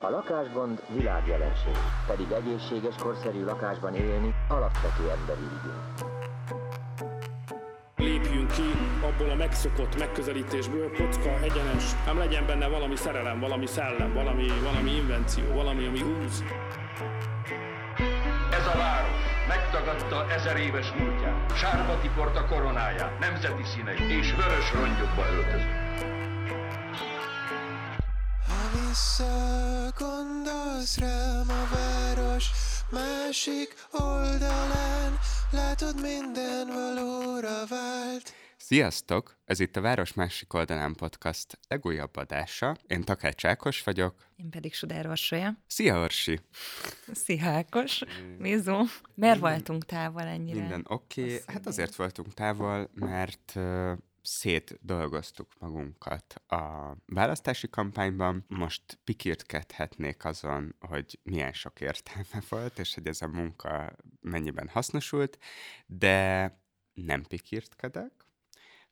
A lakásgond világjelenség, pedig egészséges, korszerű lakásban élni alapvető emberi igény. Lépjünk ki abból a megszokott megközelítésből, kocka, egyenes, nem legyen benne valami szerelem, valami szellem, valami, valami invenció, valami, ami húz. Ez a város megtagadta ezer éves múltját, sárba tiporta koronáját, nemzeti színeit és vörös rongyokba öltözött. Visszagondolsz rám a város másik oldalán, látod minden valóra vált. Sziasztok! Ez itt a Város másik oldalán podcast legújabb adása. Én Takács Ákos vagyok. Én pedig Sudár Orsolya. Szia, Orsi! Szia, Ákos! Mizu! Miért voltunk távol ennyire? Minden oké. Okay. Hát azért voltunk távol, mert uh, szétdolgoztuk magunkat a választási kampányban. Most pikirtkedhetnék azon, hogy milyen sok értelme volt, és hogy ez a munka mennyiben hasznosult, de nem pikirtkedek,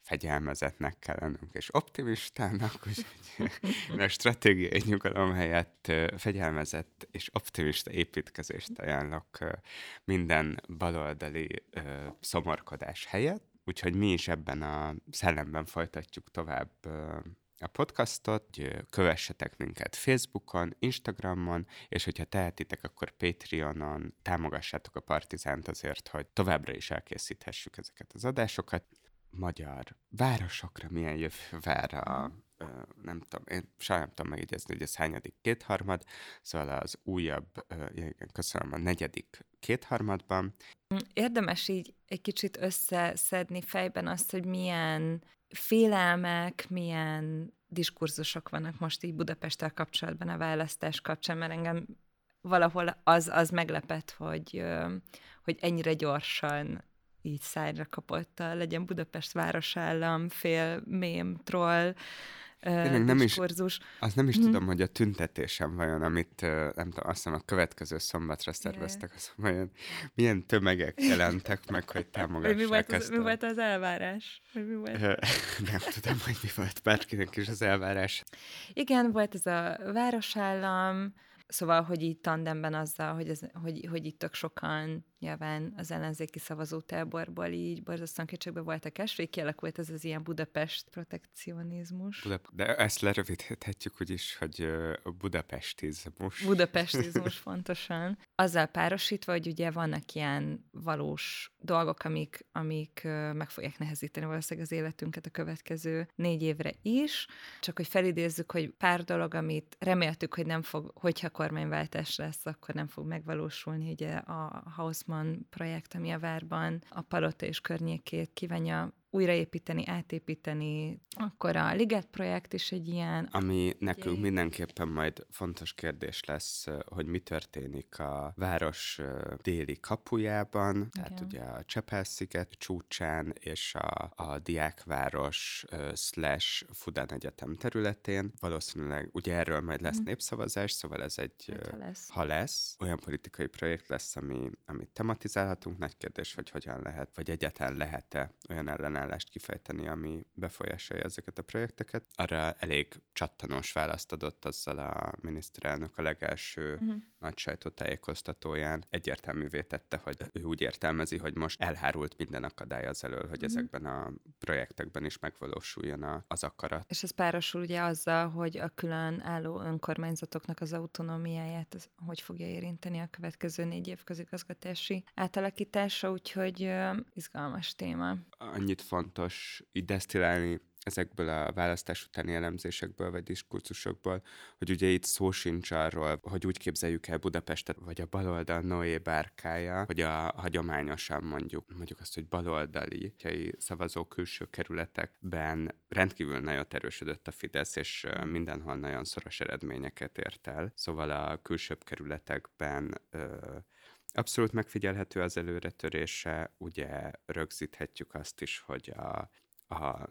fegyelmezetnek kell lennünk, és optimistának, úgyhogy a stratégiai nyugalom helyett fegyelmezett és optimista építkezést ajánlok minden baloldali szomorkodás helyett. Úgyhogy mi is ebben a szellemben folytatjuk tovább a podcastot, kövessetek minket Facebookon, Instagramon, és hogyha tehetitek, akkor Patreonon támogassátok a Partizánt azért, hogy továbbra is elkészíthessük ezeket az adásokat. Magyar városokra milyen jövő vár a nem tudom, én sajnálom nem tudom megjegyezni, hogy ez hányadik kétharmad, szóval az újabb, igen, köszönöm, a negyedik kétharmadban. Érdemes így egy kicsit összeszedni fejben azt, hogy milyen félelmek, milyen diskurzusok vannak most így Budapesttel kapcsolatban a választás kapcsán, mert engem valahol az, az meglepett, hogy, hogy ennyire gyorsan így szájra kapott a legyen Budapest városállam, fél mém, troll, Tényleg nem is, az nem is mm. tudom, hogy a tüntetésem vajon, amit nem tudom, azt hiszem a következő szombatra szerveztek, az vajon milyen tömegek jelentek meg, hogy támogassák mi volt ezt. Az, a... Mi volt az elvárás? mi volt? nem tudom, hogy mi volt bárkinek is az elvárás. Igen, volt ez a városállam, Szóval, hogy így tandemben azzal, hogy, ez, hogy, hogy itt tök sokan nyilván az ellenzéki szavazótáborból így borzasztóan kétségbe voltak esve, kialakult ez az ilyen Budapest protekcionizmus. De ezt lerövidíthetjük úgyis, hogy a budapestizmus. Budapestizmus fontosan. Azzal párosítva, hogy ugye vannak ilyen valós dolgok, amik, amik meg fogják nehezíteni valószínűleg az életünket a következő négy évre is. Csak hogy felidézzük, hogy pár dolog, amit reméltük, hogy nem fog, hogyha kormányváltás lesz, akkor nem fog megvalósulni. Ugye a Hausmann projekt, ami a várban a palota és környékét kívánja újraépíteni, átépíteni, akkor a Liget projekt is egy ilyen. Ami nekünk mindenképpen majd fontos kérdés lesz, hogy mi történik a város déli kapujában, Igen. tehát ugye a Csepel-sziget csúcsán és a, a diákváros slash Fudán Egyetem területén. Valószínűleg ugye erről majd lesz mm. népszavazás, szóval ez egy, hát, ha, lesz. ha lesz, olyan politikai projekt lesz, ami, amit tematizálhatunk. Nagy kérdés, hogy hogyan lehet, vagy egyáltalán lehet-e olyan ellenállás ellenállást kifejteni, ami befolyásolja ezeket a projekteket. Arra elég csattanós választ adott azzal a miniszterelnök a legelső uh-huh. nagy sajtótájékoztatóján. Egyértelművé tette, hogy ő úgy értelmezi, hogy most elhárult minden akadály az elől, hogy uh-huh. ezekben a projektekben is megvalósuljon a, az akarat. És ez párosul ugye azzal, hogy a külön álló önkormányzatoknak az autonómiáját az, hogy fogja érinteni a következő négy év közigazgatási átalakítása, úgyhogy uh, izgalmas téma. Annyit fontos így desztillálni ezekből a választás utáni elemzésekből vagy diskurzusokból, hogy ugye itt szó sincs arról, hogy úgy képzeljük el Budapestet, vagy a baloldal Noé bárkája, hogy a hagyományosan mondjuk, mondjuk azt, hogy baloldali szavazó külső kerületekben rendkívül nagyon erősödött a Fidesz, és mindenhol nagyon szoros eredményeket ért el. Szóval a külsőbb kerületekben ö, Abszolút megfigyelhető az előretörése, ugye rögzíthetjük azt is, hogy a,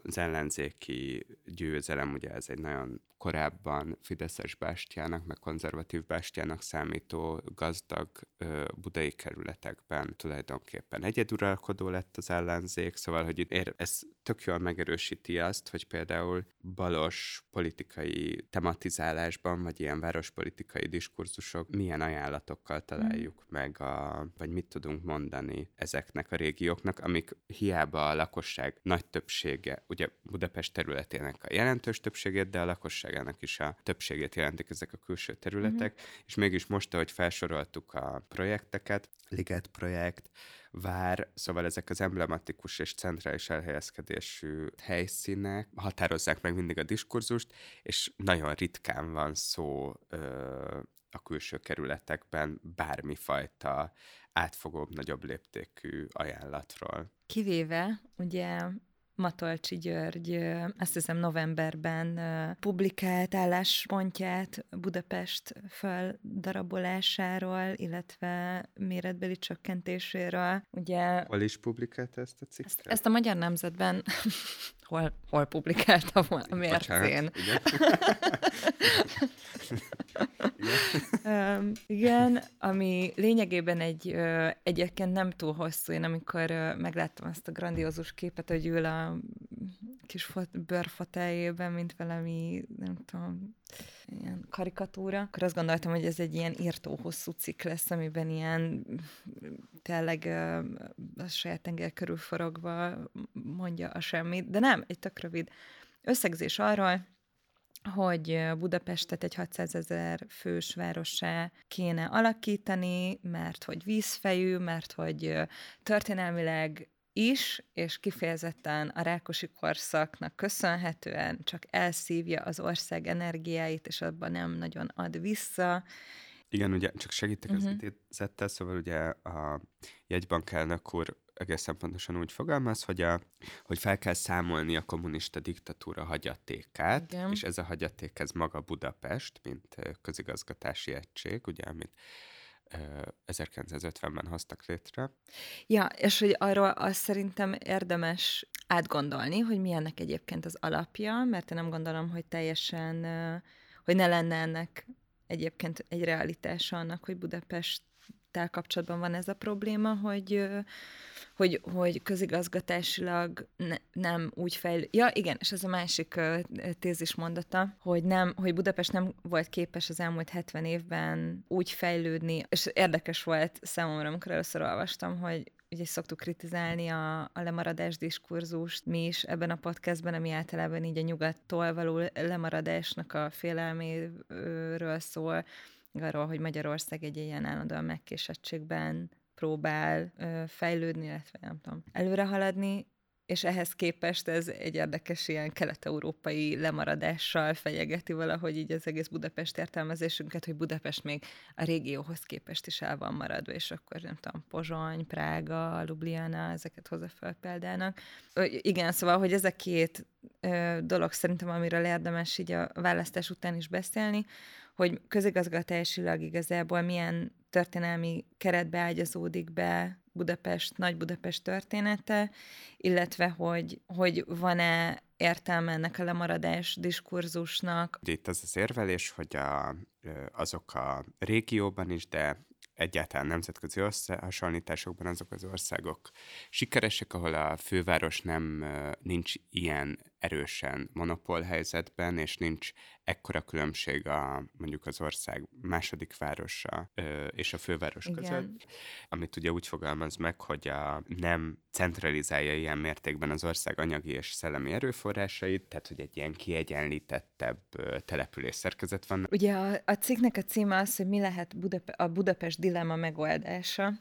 az ellenzéki győzelem, ugye ez egy nagyon korábban Fideszes bástyának, meg konzervatív bástyának számító gazdag ö, budai kerületekben tulajdonképpen egyeduralkodó lett az ellenzék, szóval, hogy itt ér, ez tök jól megerősíti azt, hogy például balos politikai tematizálásban, vagy ilyen várospolitikai diskurzusok milyen ajánlatokkal találjuk mm. meg, a, vagy mit tudunk mondani ezeknek a régióknak, amik hiába a lakosság nagy többsége, ugye Budapest területének a jelentős többségét, de a lakosságának is a többségét jelentik ezek a külső területek, mm-hmm. és mégis most, ahogy felsoroltuk a projekteket, Liget projekt, vár, szóval ezek az emblematikus és centrális elhelyezkedésű helyszínek határozzák meg mindig a diskurzust, és nagyon ritkán van szó ö, a külső kerületekben bármifajta átfogóbb, nagyobb léptékű ajánlatról. Kivéve, ugye Matolcsi György azt hiszem novemberben publikált álláspontját Budapest földarabolásáról, illetve méretbeli csökkentéséről. Ugye, Hol is publikált ezt a cikket? Ezt, ezt a Magyar Nemzetben hol, hol publikálta volna a mércén. igen. igen. igen, ami lényegében egy egyébként nem túl hosszú. Én amikor megláttam ezt a grandiózus képet, hogy ül a kis bőrfoteljében, mint valami, nem tudom, ilyen karikatúra, akkor azt gondoltam, hogy ez egy ilyen írtó hosszú cikk lesz, amiben ilyen tényleg a saját tenger körül forogva mondja a semmit, de nem, egy tök rövid összegzés arról, hogy Budapestet egy 600 ezer fős várossá kéne alakítani, mert hogy vízfejű, mert hogy történelmileg is, és kifejezetten a rákosi korszaknak köszönhetően csak elszívja az ország energiáit, és abban nem nagyon ad vissza. Igen, ugye csak segítek uh-huh. az mhm. idézettel, szóval ugye a jegybank elnök úr egészen pontosan úgy fogalmaz, hogy, a, hogy fel kell számolni a kommunista diktatúra hagyatékát, Igen. és ez a hagyaték, ez maga Budapest, mint közigazgatási egység, ugye, amit 1950-ben hoztak létre. Ja, és hogy arról azt szerintem érdemes átgondolni, hogy mi ennek egyébként az alapja, mert én nem gondolom, hogy teljesen, hogy ne lenne ennek egyébként egy realitása annak, hogy Budapest kapcsolatban van ez a probléma, hogy, hogy, hogy közigazgatásilag ne, nem úgy fejlő. Ja, igen, és ez a másik tézis mondata, hogy, nem, hogy Budapest nem volt képes az elmúlt 70 évben úgy fejlődni, és érdekes volt számomra, amikor először olvastam, hogy ugye szoktuk kritizálni a, a lemaradás diskurzust mi is ebben a podcastben, ami általában így a nyugattól való lemaradásnak a félelméről szól, arról, hogy Magyarország egy ilyen állandóan megkésettségben próbál ö, fejlődni, illetve nem tudom, előre haladni, és ehhez képest ez egy érdekes ilyen kelet-európai lemaradással fenyegeti valahogy így az egész Budapest értelmezésünket, hogy Budapest még a régióhoz képest is el van maradva, és akkor nem tudom, Pozsony, Prága, Ljubljana, ezeket hozza fel példának. Igen, szóval, hogy ez a két dolog szerintem, amiről érdemes így a választás után is beszélni, hogy közigazgatásilag igazából milyen történelmi keretbe ágyazódik be Budapest, Nagy-Budapest története, illetve hogy, hogy van-e értelme ennek a lemaradás diskurzusnak. Itt az az érvelés, hogy a, azok a régióban is, de egyáltalán nemzetközi hasonlításokban azok az országok sikeresek, ahol a főváros nem nincs ilyen erősen monopól helyzetben, és nincs ekkora különbség a mondjuk az ország második városa ö, és a főváros Igen. között, amit ugye úgy fogalmaz meg, hogy a, nem centralizálja ilyen mértékben az ország anyagi és szellemi erőforrásait, tehát hogy egy ilyen kiegyenlítettebb település szerkezet van. Ugye a, a cikknek a címe az, hogy mi lehet Budape- a Budapest dilemma megoldása,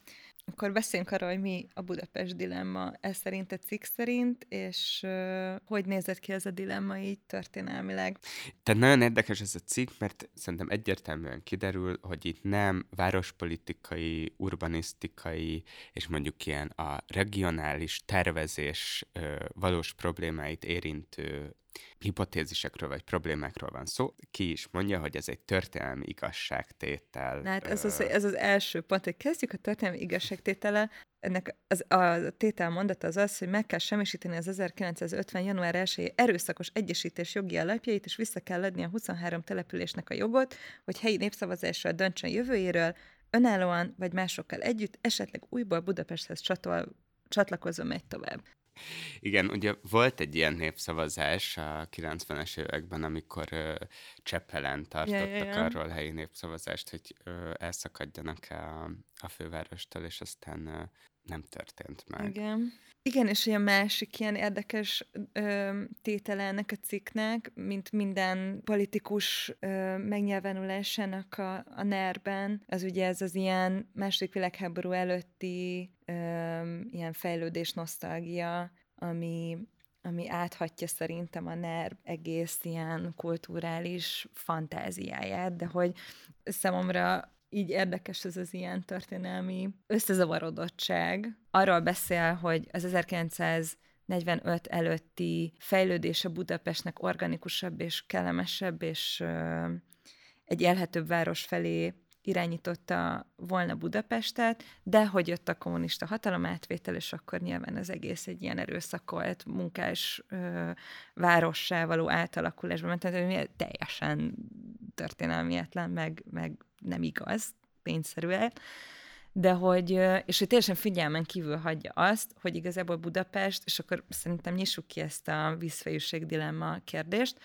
akkor beszéljünk arról, hogy mi a Budapest dilemma ez szerint a cikk szerint, és uh, hogy nézett ki ez a dilemma így történelmileg. Tehát nagyon érdekes ez a cikk, mert szerintem egyértelműen kiderül, hogy itt nem várospolitikai, urbanisztikai, és mondjuk ilyen a regionális tervezés uh, valós problémáit érintő hipotézisekről vagy problémákról van szó, ki is mondja, hogy ez egy történelmi igazságtétel. Na hát ez az, ez az első pont, hogy kezdjük a történelmi igazságtétele. Ennek az, a tétel mondata az az, hogy meg kell semmisíteni az 1950. január 1 erőszakos egyesítés jogi alapjait, és vissza kell adni a 23 településnek a jogot, hogy helyi népszavazással döntsön jövőjéről, önállóan vagy másokkal együtt, esetleg újból Budapesthez csatol, csatlakozva megy tovább. Igen, ugye volt egy ilyen népszavazás a 90-es években, amikor uh, tartottak ja, ja. arról helyi népszavazást, hogy uh, elszakadjanak a, a fővárostól, és aztán uh, nem történt meg. Igen. Igen, és olyan másik ilyen érdekes ö, tétele ennek a cikknek, mint minden politikus ö, megnyilvánulásának a, a nerben, az ugye ez az ilyen második világháború előtti ö, ilyen fejlődés nosztalgia, ami, ami áthatja szerintem a NER egész ilyen kulturális fantáziáját, de hogy számomra így érdekes ez az ilyen történelmi összezavarodottság. Arról beszél, hogy az 1945 előtti fejlődése Budapestnek organikusabb és kellemesebb és ö, egy élhetőbb város felé irányította volna Budapestet, de hogy jött a kommunista hatalom átvétel, és akkor nyilván az egész egy ilyen erőszakolt munkás ö, várossá való átalakulásba ment, tehát teljesen történelmietlen, meg, meg nem igaz, tényszerűen, de hogy, és hogy teljesen figyelmen kívül hagyja azt, hogy igazából Budapest, és akkor szerintem nyissuk ki ezt a vízfejűség dilemma kérdést,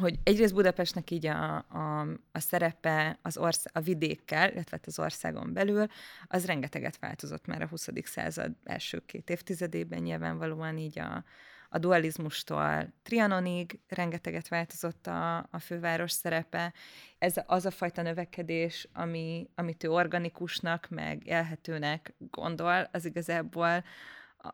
hogy egyrészt Budapestnek így a, a, a szerepe az orsz, a vidékkel, illetve hát az országon belül, az rengeteget változott már a 20. század első két évtizedében, nyilvánvalóan így a, a dualizmustól Trianonig rengeteget változott a, a főváros szerepe. Ez az a fajta növekedés, ami, amit ő organikusnak, meg élhetőnek gondol, az igazából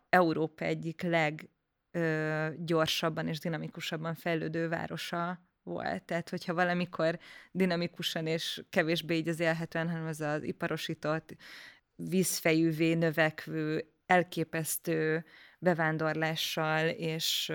Európa egyik leg ö, gyorsabban és dinamikusabban fejlődő városa volt. Tehát, hogyha valamikor dinamikusan és kevésbé így az élhetően, hanem az az iparosított, vízfejűvé növekvő, elképesztő bevándorlással és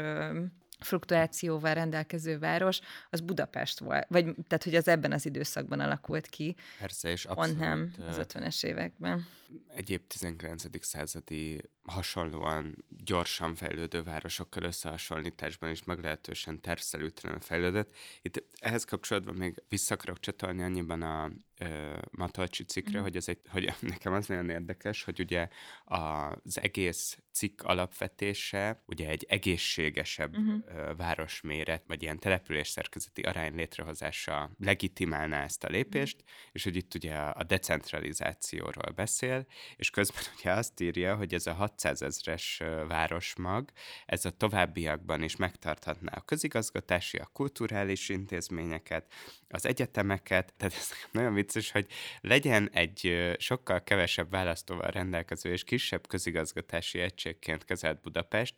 fluktuációval rendelkező város, az Budapest volt, vagy tehát, hogy az ebben az időszakban alakult ki. Persze, és abszolút. Pont nem az 50-es években. Egyéb 19. századi hasonlóan gyorsan fejlődő városokkal összehasonlításban is meglehetősen tervszerűtlenül fejlődött. Itt ehhez kapcsolatban még vissza akarok csatolni annyiban a ö, Matolcsi cikkre, mm. hogy, ez egy, hogy nekem az nagyon érdekes, hogy ugye az egész cikk alapvetése ugye egy egészségesebb mm-hmm. ö, városméret, vagy ilyen település szerkezeti arány létrehozása legitimálná ezt a lépést, mm. és hogy itt ugye a decentralizációról beszél, és közben ugye azt írja, hogy ez a 600 ezres városmag, ez a továbbiakban is megtarthatná a közigazgatási, a kulturális intézményeket, az egyetemeket, tehát ez nagyon vicces, hogy legyen egy sokkal kevesebb választóval rendelkező és kisebb közigazgatási egységként kezelt Budapest,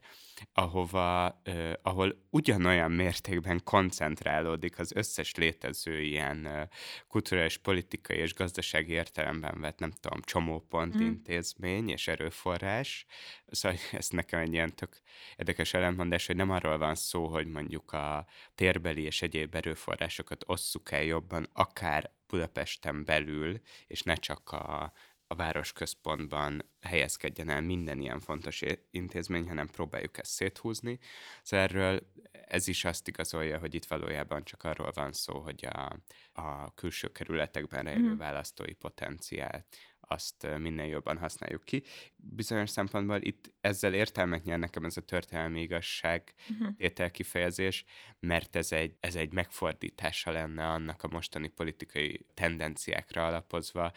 ahova, uh, ahol ugyanolyan mértékben koncentrálódik az összes létező ilyen uh, kulturális, politikai és gazdasági értelemben vett, nem tudom, csomópont mm. intézmény és erőforrás. Szóval ez nekem egy ilyen tök érdekes ellentmondás, hogy nem arról van szó, hogy mondjuk a térbeli és egyéb erőforrásokat osszuk el jobban, akár Budapesten belül, és ne csak a a városközpontban helyezkedjen el minden ilyen fontos intézmény, hanem próbáljuk ezt széthúzni. Szóval erről ez is azt igazolja, hogy itt valójában csak arról van szó, hogy a, a külső kerületekben rejlő mm. választói potenciál azt minél jobban használjuk ki. Bizonyos szempontból itt ezzel értelmet nyer nekem ez a történelmi igazság uh-huh. étel kifejezés, mert ez egy, ez egy megfordítása lenne annak a mostani politikai tendenciákra alapozva,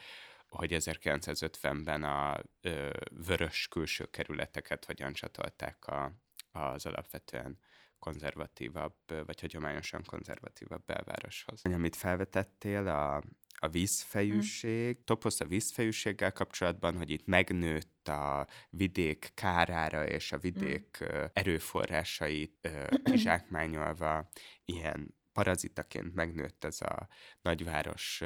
hogy 1950-ben a ö, vörös külső kerületeket hogyan csatolták a, az alapvetően konzervatívabb, vagy hagyományosan konzervatívabb belvároshoz. Amit felvetettél, a, a vízfejűség, mm. toposz a vízfejűséggel kapcsolatban, hogy itt megnőtt a vidék kárára és a vidék mm. erőforrásait kizsákmányolva ilyen parazitaként megnőtt ez a nagyváros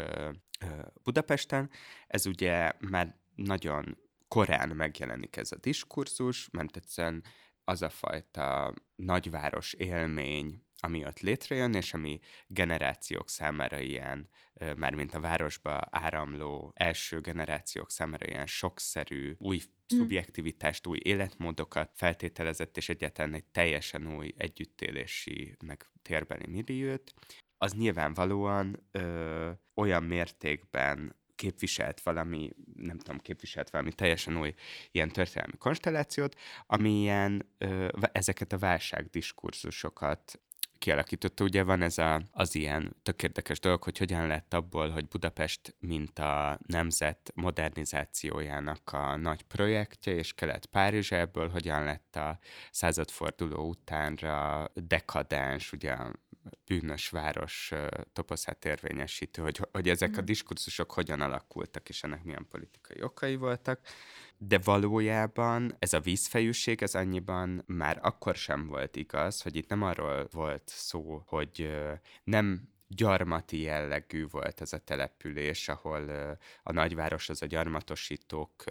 Budapesten. Ez ugye már nagyon korán megjelenik ez a diskurzus, mert egyszerűen az a fajta nagyváros élmény, ami ott létrejön, és ami generációk számára ilyen, mármint a városba áramló első generációk számára ilyen sokszerű, új mm. szubjektivitást, új életmódokat feltételezett, és egyáltalán egy teljesen új együttélési, meg térbeli milliót, az nyilvánvalóan ö, olyan mértékben képviselt valami, nem tudom, képviselt valami teljesen új ilyen történelmi konstellációt, ami ilyen, ö, ezeket a válságdiskurzusokat kialakította. Ugye van ez a, az ilyen tök érdekes dolog, hogy hogyan lett abból, hogy Budapest, mint a nemzet modernizációjának a nagy projektje, és kelet Párizs ebből hogyan lett a századforduló utánra dekadens, ugye bűnös város toposzát érvényesítő, hogy, hogy ezek a mm. diskurzusok hogyan alakultak, és ennek milyen politikai okai voltak. De valójában ez a vízfejűség, ez annyiban már akkor sem volt igaz, hogy itt nem arról volt szó, hogy nem gyarmati jellegű volt ez a település, ahol a nagyváros az a gyarmatosítók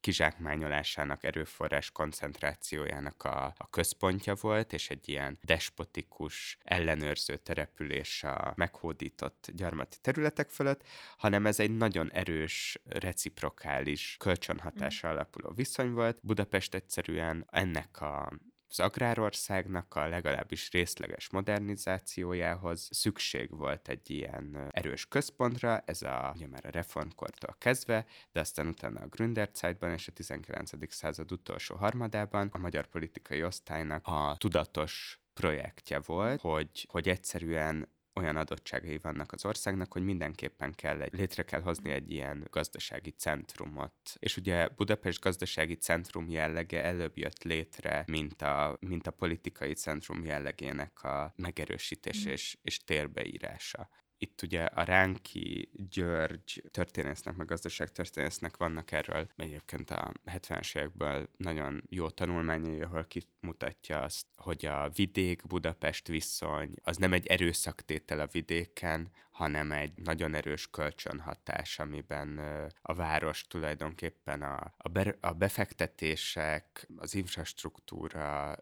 kizsákmányolásának, erőforrás koncentrációjának a, a központja volt, és egy ilyen despotikus, ellenőrző település a meghódított gyarmati területek fölött, hanem ez egy nagyon erős, reciprokális, kölcsönhatásra mm. alapuló viszony volt. Budapest egyszerűen ennek a az agrárországnak a legalábbis részleges modernizációjához szükség volt egy ilyen erős központra, ez a, ugye már a reformkortól kezdve, de aztán utána a Gründerzeitben és a 19. század utolsó harmadában a magyar politikai osztálynak a tudatos projektje volt, hogy, hogy egyszerűen olyan adottságai vannak az országnak, hogy mindenképpen kell egy, létre kell hozni egy ilyen gazdasági centrumot. És ugye Budapest gazdasági centrum jellege előbb jött létre, mint a, mint a politikai centrum jellegének a megerősítése mm. és, és térbeírása itt ugye a Ránki György történésznek, meg gazdaságtörténésznek vannak erről egyébként a 70-es évekből nagyon jó tanulmányai, ahol kimutatja azt, hogy a vidék-Budapest viszony az nem egy erőszaktétel a vidéken, hanem egy nagyon erős kölcsönhatás, amiben a város tulajdonképpen a, a, be, a befektetések, az infrastruktúra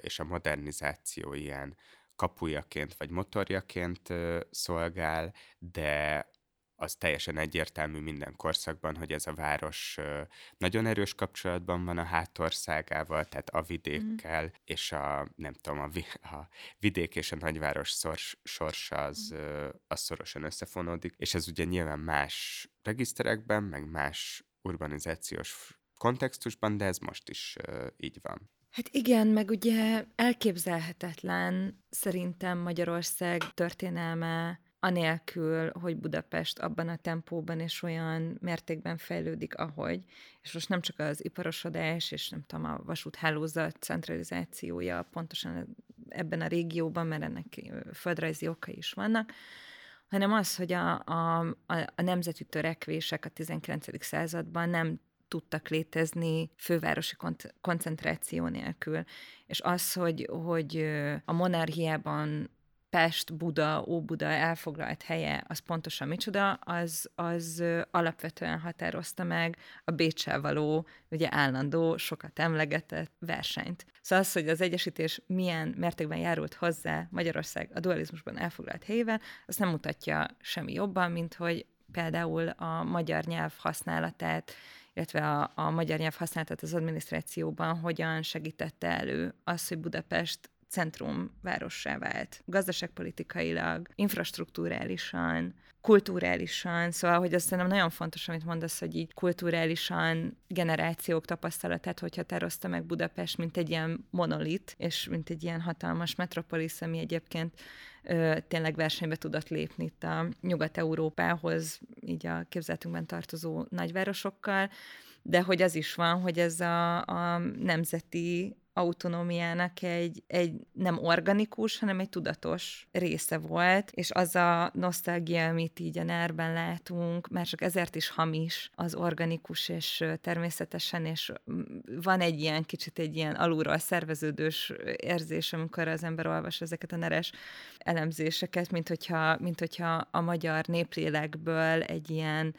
és a modernizáció ilyen kapujaként vagy motorjaként szolgál, de az teljesen egyértelmű minden korszakban, hogy ez a város nagyon erős kapcsolatban van a hátországával, tehát a vidékkel, mm. és a, nem tudom, a, vi, a vidék és a nagyváros szors, sorsa az, mm. az szorosan összefonódik, és ez ugye nyilván más regiszterekben, meg más urbanizációs kontextusban, de ez most is így van. Hát igen, meg ugye elképzelhetetlen szerintem Magyarország történelme anélkül, hogy Budapest abban a tempóban és olyan mértékben fejlődik, ahogy, és most nem csak az iparosodás és nem tudom, a vasúthálózat centralizációja pontosan ebben a régióban, mert ennek földrajzi okai is vannak, hanem az, hogy a, a, a nemzeti törekvések a 19. században nem tudtak létezni fővárosi kont- koncentráció nélkül. És az, hogy, hogy a monarchiában Pest, Buda, Óbuda elfoglalt helye, az pontosan micsoda, az, az alapvetően határozta meg a Bécsel való, ugye állandó, sokat emlegetett versenyt. Szóval az, hogy az Egyesítés milyen mértékben járult hozzá Magyarország a dualizmusban elfoglalt helyével, az nem mutatja semmi jobban, mint hogy például a magyar nyelv használatát illetve a, a magyar nyelv használatot az adminisztrációban hogyan segítette elő az, hogy Budapest centrumvárossá vált. Gazdaságpolitikailag, infrastruktúrálisan, kulturálisan, szóval, hogy azt szerintem nagyon fontos, amit mondasz, hogy így kulturálisan generációk tapasztalatát, hogy határozta meg Budapest, mint egy ilyen monolit, és mint egy ilyen hatalmas metropolis, ami egyébként tényleg versenybe tudott lépni itt a Nyugat-Európához, így a képzeletünkben tartozó nagyvárosokkal, de hogy az is van, hogy ez a, a nemzeti autonómiának egy, egy nem organikus, hanem egy tudatos része volt, és az a nosztalgia, amit így a nerben látunk, már csak ezért is hamis az organikus, és természetesen, és van egy ilyen kicsit egy ilyen alulról szerveződős érzés, amikor az ember olvas ezeket a neres elemzéseket, mint hogyha, mint hogyha a magyar néplélekből egy ilyen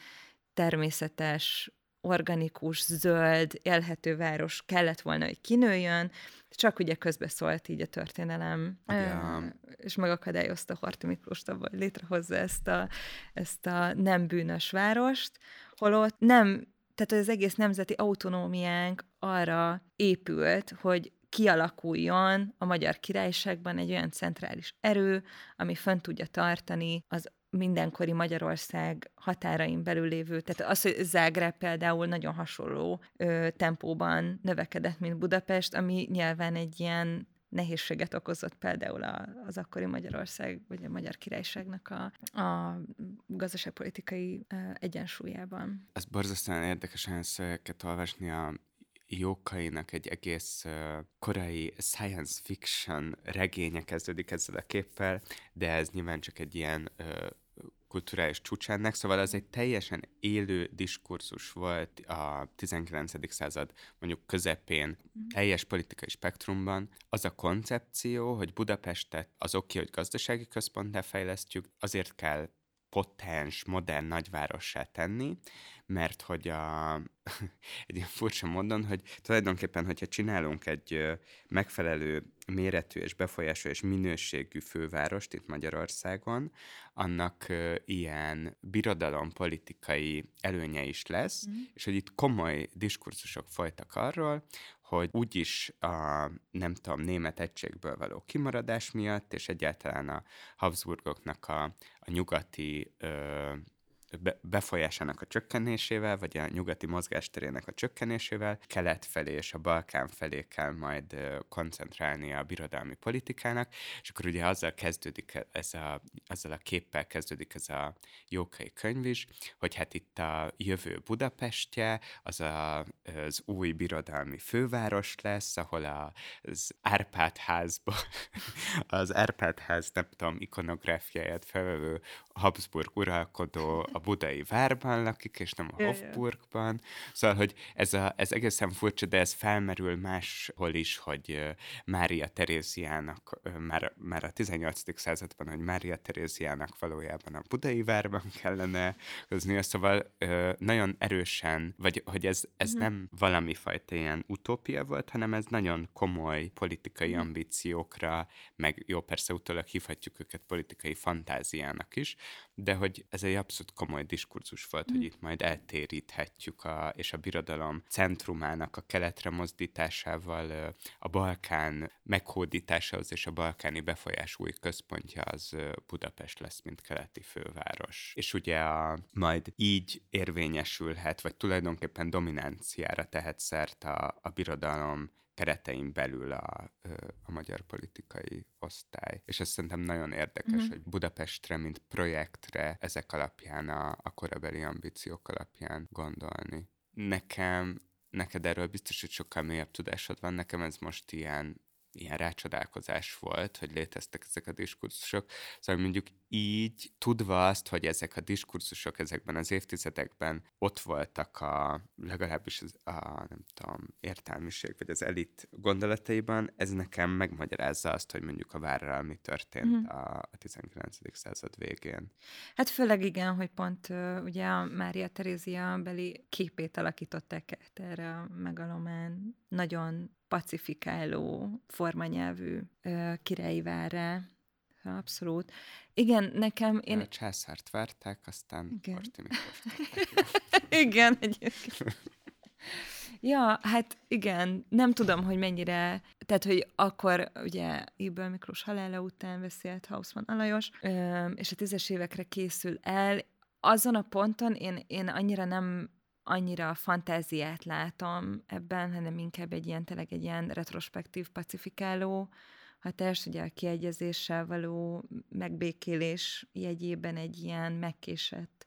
természetes organikus, zöld, élhető város kellett volna, hogy kinőjön, csak ugye közbeszólt így a történelem, Ja. és megakadályozta Horthy Miklóst abban, hogy létrehozza ezt a, ezt a nem bűnös várost, holott nem, tehát az egész nemzeti autonómiánk arra épült, hogy kialakuljon a magyar királyságban egy olyan centrális erő, ami fönn tudja tartani az mindenkori Magyarország határain belül lévő, tehát az, hogy Zágráb például nagyon hasonló ö, tempóban növekedett, mint Budapest, ami nyilván egy ilyen nehézséget okozott például a, az akkori Magyarország, vagy a Magyar Királyságnak a, a gazdaságpolitikai egyensúlyában. Az borzasztóan érdekes szövegeket olvasni a Jókainak egy egész korai science fiction regénye kezdődik ezzel a képpel, de ez nyilván csak egy ilyen kulturális csúcsának, szóval az egy teljesen élő diskurzus volt a 19. század mondjuk közepén, teljes politikai spektrumban. Az a koncepció, hogy Budapestet az oké, hogy gazdasági központtá fejlesztjük, azért kell potens, modern nagyvárossá tenni, mert hogy a, egy ilyen furcsa módon, hogy tulajdonképpen, hogyha csinálunk egy megfelelő méretű és befolyású és minőségű fővárost itt Magyarországon, annak ilyen birodalompolitikai előnye is lesz, mm. és hogy itt komoly diskurzusok folytak arról, hogy úgyis a, nem tudom, német egységből való kimaradás miatt, és egyáltalán a Habsburgoknak a, a nyugati ö, befolyásának a csökkenésével, vagy a nyugati mozgásterének a csökkenésével kelet felé és a Balkán felé kell majd ö, koncentrálni a birodalmi politikának, és akkor ugye azzal kezdődik ez a, azzal a képpel kezdődik ez a Jókai könyv is, hogy hát itt a jövő Budapestje, az a, az új birodalmi főváros lesz, ahol a, az Árpád házból, az Árpád ház, nem tudom, ikonográfiáját felvevő Habsburg uralkodó a budai várban lakik, és nem a. Hofburgban. Szóval, hogy ez, a, ez egészen furcsa, de ez felmerül máshol is, hogy Mária Teréziának, már, már a 18. században, hogy Mária Teréziának valójában a budai várban kellene hozni, szóval nagyon erősen, vagy hogy ez, ez Mhm. nem valami fajta ilyen utópia volt, hanem ez nagyon komoly politikai Mhm. ambíciókra, meg jó, persze utólag hívhatjuk őket politikai fantáziának is, de hogy ez egy abszolút komoly diskurzus volt, Mhm. hogy itt majd eltéríthetjük, a, és a birodalom centrumának a keletre mozdításával a Balkán meghódításához és a balkáni befolyás új központja az Budapest lesz, mint keleti főváros. És ugye a, majd így érvényesülhet, vagy tulajdonképpen dominanciára tehet szert a, a birodalom keretein belül a, a magyar politikai osztály. És ez szerintem nagyon érdekes, Mhm. hogy Budapestre, mint projektre ezek alapján, a, a korabeli ambíciók alapján gondolni. Nekem, neked erről biztos, hogy sokkal mélyebb tudásod van, nekem ez most ilyen ilyen rácsodálkozás volt, hogy léteztek ezek a diskurzusok. Szóval mondjuk így, tudva azt, hogy ezek a diskurzusok ezekben az évtizedekben ott voltak a, legalábbis az, a, nem tudom, értelmiség, vagy az elit gondolataiban, ez nekem megmagyarázza azt, hogy mondjuk a várral mi történt Mhm. a, a 19. század végén. Hát főleg igen, hogy pont ugye a Mária Terézia beli képét alakították erre a megalomán nagyon pacifikáló formanyelvű királyi várra. Abszolút. Igen, nekem Én... A császárt várták, aztán Igen. Igen, egyébként. Ja, hát igen, nem tudom, hogy mennyire, tehát, hogy akkor ugye Iből Miklós halála után beszélt Hausmann Alajos, és a tízes évekre készül el. Azon a ponton én, én annyira nem annyira fantáziát látom ebben, hanem inkább egy ilyen, tényleg egy ilyen retrospektív, pacifikáló a kiegyezéssel való megbékélés jegyében egy ilyen megkésett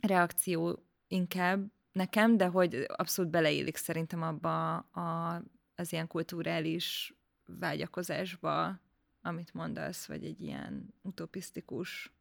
reakció inkább nekem, de hogy abszolút beleillik szerintem abba a, az ilyen kulturális vágyakozásba, amit mondasz, vagy egy ilyen utopisztikus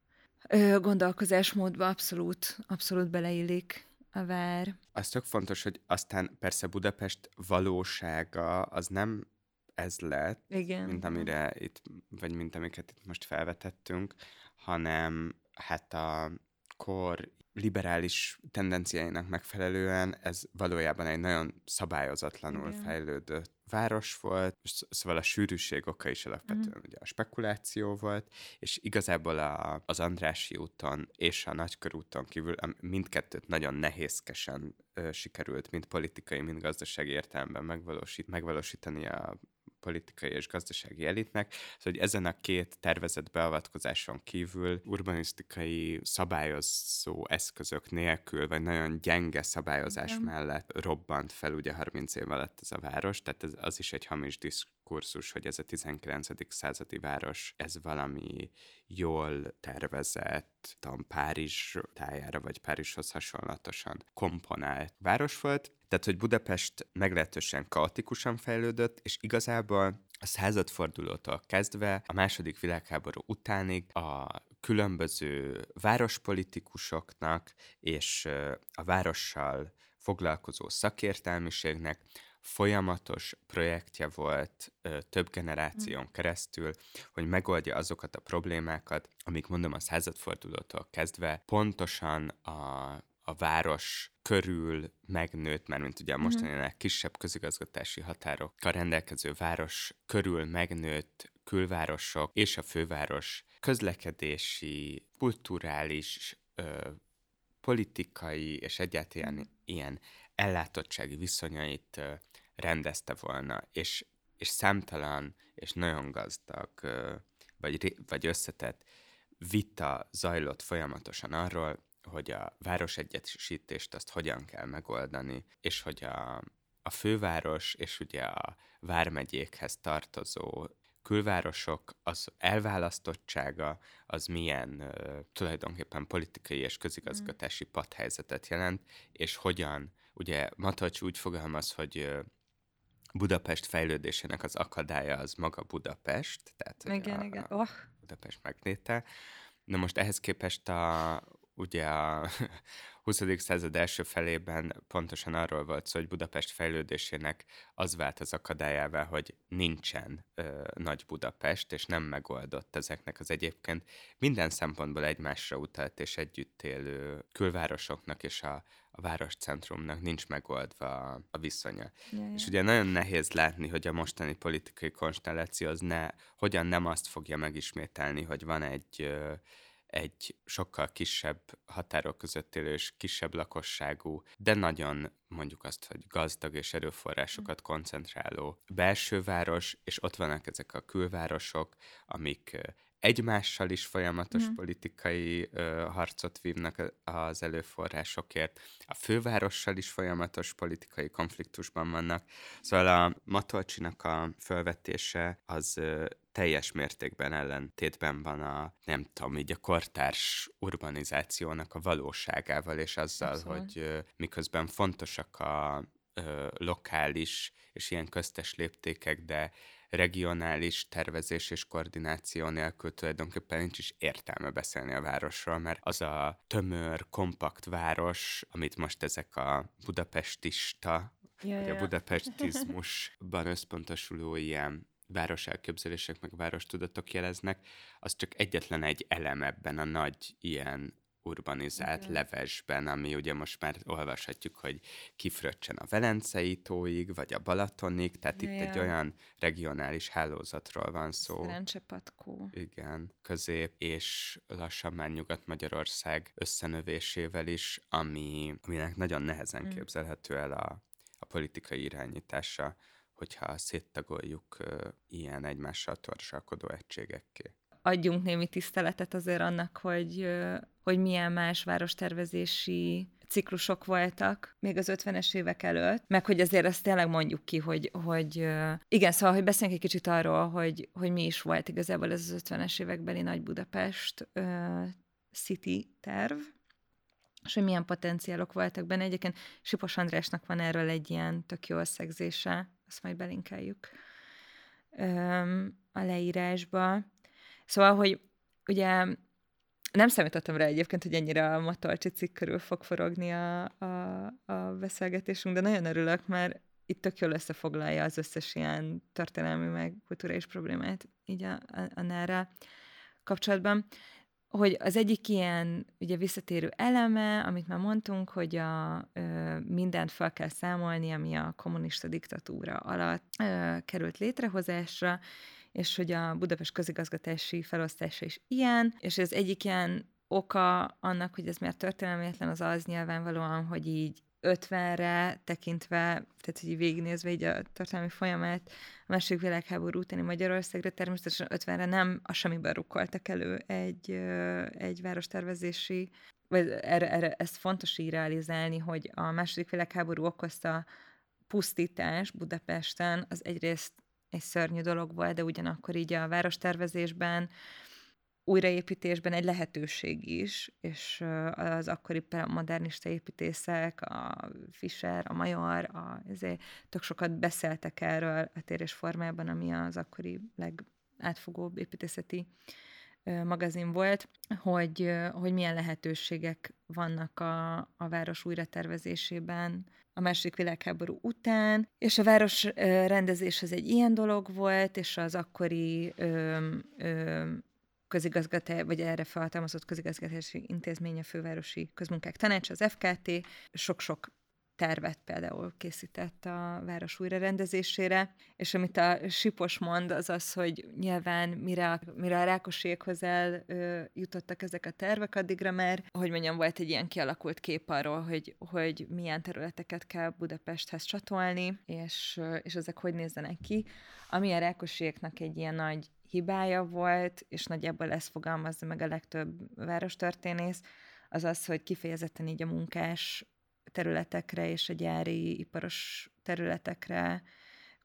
gondolkozásmódba abszolút, abszolút beleillik a vár. Az tök fontos, hogy aztán persze Budapest valósága az nem ez lett, Igen. mint amire itt, vagy mint amiket itt most felvetettünk, hanem hát a kor liberális tendenciáinak megfelelően ez valójában egy nagyon szabályozatlanul Igen. fejlődött város volt, sz- szóval a sűrűség oka is alapvetően Mhm. ugye a spekuláció volt, és igazából a, az Andrási úton és a Nagykörúton kívül mindkettőt nagyon nehézkesen ö, sikerült, mind politikai, mind gazdasági értelemben megvalósít, megvalósítani a politikai és gazdasági elitnek, szóval hogy ezen a két tervezett beavatkozáson kívül urbanisztikai szabályozó eszközök nélkül, vagy nagyon gyenge szabályozás Igen. mellett robbant fel ugye 30 év alatt ez a város, tehát ez, az is egy hamis diskurzus, hogy ez a 19. századi város, ez valami jól tervezett, tudom, Párizs tájára, vagy Párizshoz hasonlatosan komponált város volt, tehát, hogy Budapest meglehetősen kaotikusan fejlődött, és igazából a századfordulótól kezdve a második világháború utánig a különböző várospolitikusoknak és a várossal foglalkozó szakértelmiségnek folyamatos projektje volt ö, több generáción keresztül, hogy megoldja azokat a problémákat, amik mondom a századfordulótól kezdve pontosan a, a város körül megnőtt, mert mint ugye a mostaninál kisebb közigazgatási határokkal rendelkező város körül megnőtt külvárosok és a főváros közlekedési, kulturális, ö, politikai és egyáltalán ilyen ellátottsági viszonyait ö, rendezte volna, és, és számtalan és nagyon gazdag ö, vagy, vagy összetett vita zajlott folyamatosan arról, hogy a városegyesítést azt hogyan kell megoldani, és hogy a, a főváros és ugye a vármegyékhez tartozó külvárosok, az elválasztottsága, az milyen ö, tulajdonképpen politikai és közigazgatási padhelyzetet jelent, és hogyan, ugye Matolcs úgy fogalmaz, hogy ö, Budapest fejlődésének az akadálya az maga Budapest, tehát Igen, a, igen. Oh, Budapest megnéte. Na most ehhez képest a, ugye a 20. század első felében pontosan arról volt szó, hogy Budapest fejlődésének az vált az akadályává, hogy nincsen ö, nagy Budapest, és nem megoldott ezeknek az egyébként minden szempontból egymásra utalt és együtt élő külvárosoknak és a, a városcentrumnak nincs megoldva a, a viszonya. ja, ja. És ugye nagyon nehéz látni, hogy a mostani politikai konstelláció az ne, hogyan nem azt fogja megismételni, hogy van egy, ö, egy sokkal kisebb határok között élő és kisebb lakosságú, de nagyon mondjuk azt, hogy gazdag és erőforrásokat koncentráló belső város, és ott vannak ezek a külvárosok, amik egymással is folyamatos Mhm. politikai ö, harcot vívnak az előforrásokért, a fővárossal is folyamatos politikai konfliktusban vannak. Szóval a Matolcsinak a felvetése az ö, teljes mértékben ellentétben van a, nem tudom, így a kortárs urbanizációnak a valóságával, és azzal, Abszolút. hogy ö, miközben fontosak a ö, lokális és ilyen köztes léptékek, de regionális tervezés és koordináció nélkül tulajdonképpen nincs is értelme beszélni a városról, mert az a tömör, kompakt város, amit most ezek a budapestista, ja, vagy a ja. budapestizmusban összpontosuló ilyen városelképzelések, meg várostudatok jeleznek, az csak egyetlen egy elem ebben a nagy ilyen urbanizált Igen. levesben, ami ugye most már olvashatjuk, hogy kifröccsen a Velencei tóig, vagy a Balatonig, tehát Ja, itt egy olyan regionális hálózatról van szó. Szerencsepatkó. Igen, közép és lassan már Nyugat-Magyarország összenövésével is, ami, aminek nagyon nehezen Mm. képzelhető el a, a politikai irányítása, hogyha széttagoljuk ö, ilyen egymással torsalkodó egységekké. Adjunk némi tiszteletet azért annak, hogy, hogy milyen más várostervezési ciklusok voltak még az 50-es évek előtt, meg hogy azért azt tényleg mondjuk ki, hogy, hogy igen, szóval, hogy beszéljünk egy kicsit arról, hogy, hogy mi is volt igazából ez az 50-es évekbeli Nagy Budapest uh, City terv, és hogy milyen potenciálok voltak benne. Egyébként Sipos Andrásnak van erről egy ilyen tök jó összegzése, azt majd belinkeljük öm, a leírásba. Szóval, hogy ugye nem számítottam rá egyébként, hogy ennyire a Matolcsi cikk körül fog forogni a, a, a beszélgetésünk, de nagyon örülök, mert itt tök jól összefoglalja az összes ilyen történelmi meg kulturális problémát így a, a, a NER-rel kapcsolatban. hogy az egyik ilyen ugye visszatérő eleme, amit már mondtunk, hogy a, ö, mindent fel kell számolni, ami a kommunista diktatúra alatt ö, került létrehozásra, és hogy a Budapest közigazgatási felosztása is ilyen, és ez egyik ilyen oka annak, hogy ez miért történelmetlen, az az nyilvánvalóan, hogy így 50-re tekintve, tehát hogy végignézve így a történelmi folyamát a második világháború utáni Magyarországra, természetesen 50-re nem a semmiben rukkoltak elő egy, egy várostervezési, vagy erre, erre, ezt fontos így realizálni, hogy a második világháború okozta pusztítás Budapesten, az egyrészt egy szörnyű dolog volt, de ugyanakkor így a várostervezésben, újraépítésben egy lehetőség is, és az akkori modernista építészek, a Fischer, a Major, a, ezért tök sokat beszéltek erről a térés formában, ami az akkori legátfogóbb építészeti magazin volt, hogy, hogy milyen lehetőségek vannak a, a város újratervezésében a második világháború után, és a város rendezés az egy ilyen dolog volt, és az akkori ö, ö, közigazgatás, vagy erre felhatalmazott közigazgatási intézmény, a Fővárosi Közmunkák Tanács, az FKT, sok-sok tervet például készített a város újrarendezésére, és amit a Sipos mond, az az, hogy nyilván mire, mire a Rákosiékhoz eljutottak ezek a tervek, addigra már, hogy mondjam, volt egy ilyen kialakult kép arról, hogy, hogy milyen területeket kell Budapesthez csatolni, és, és ezek hogy nézzenek ki. Ami a Rákosiéknak egy ilyen nagy hibája volt, és nagyjából ezt fogalmazza meg a legtöbb várostörténész, az az, hogy kifejezetten így a munkás területekre és a gyári iparos területekre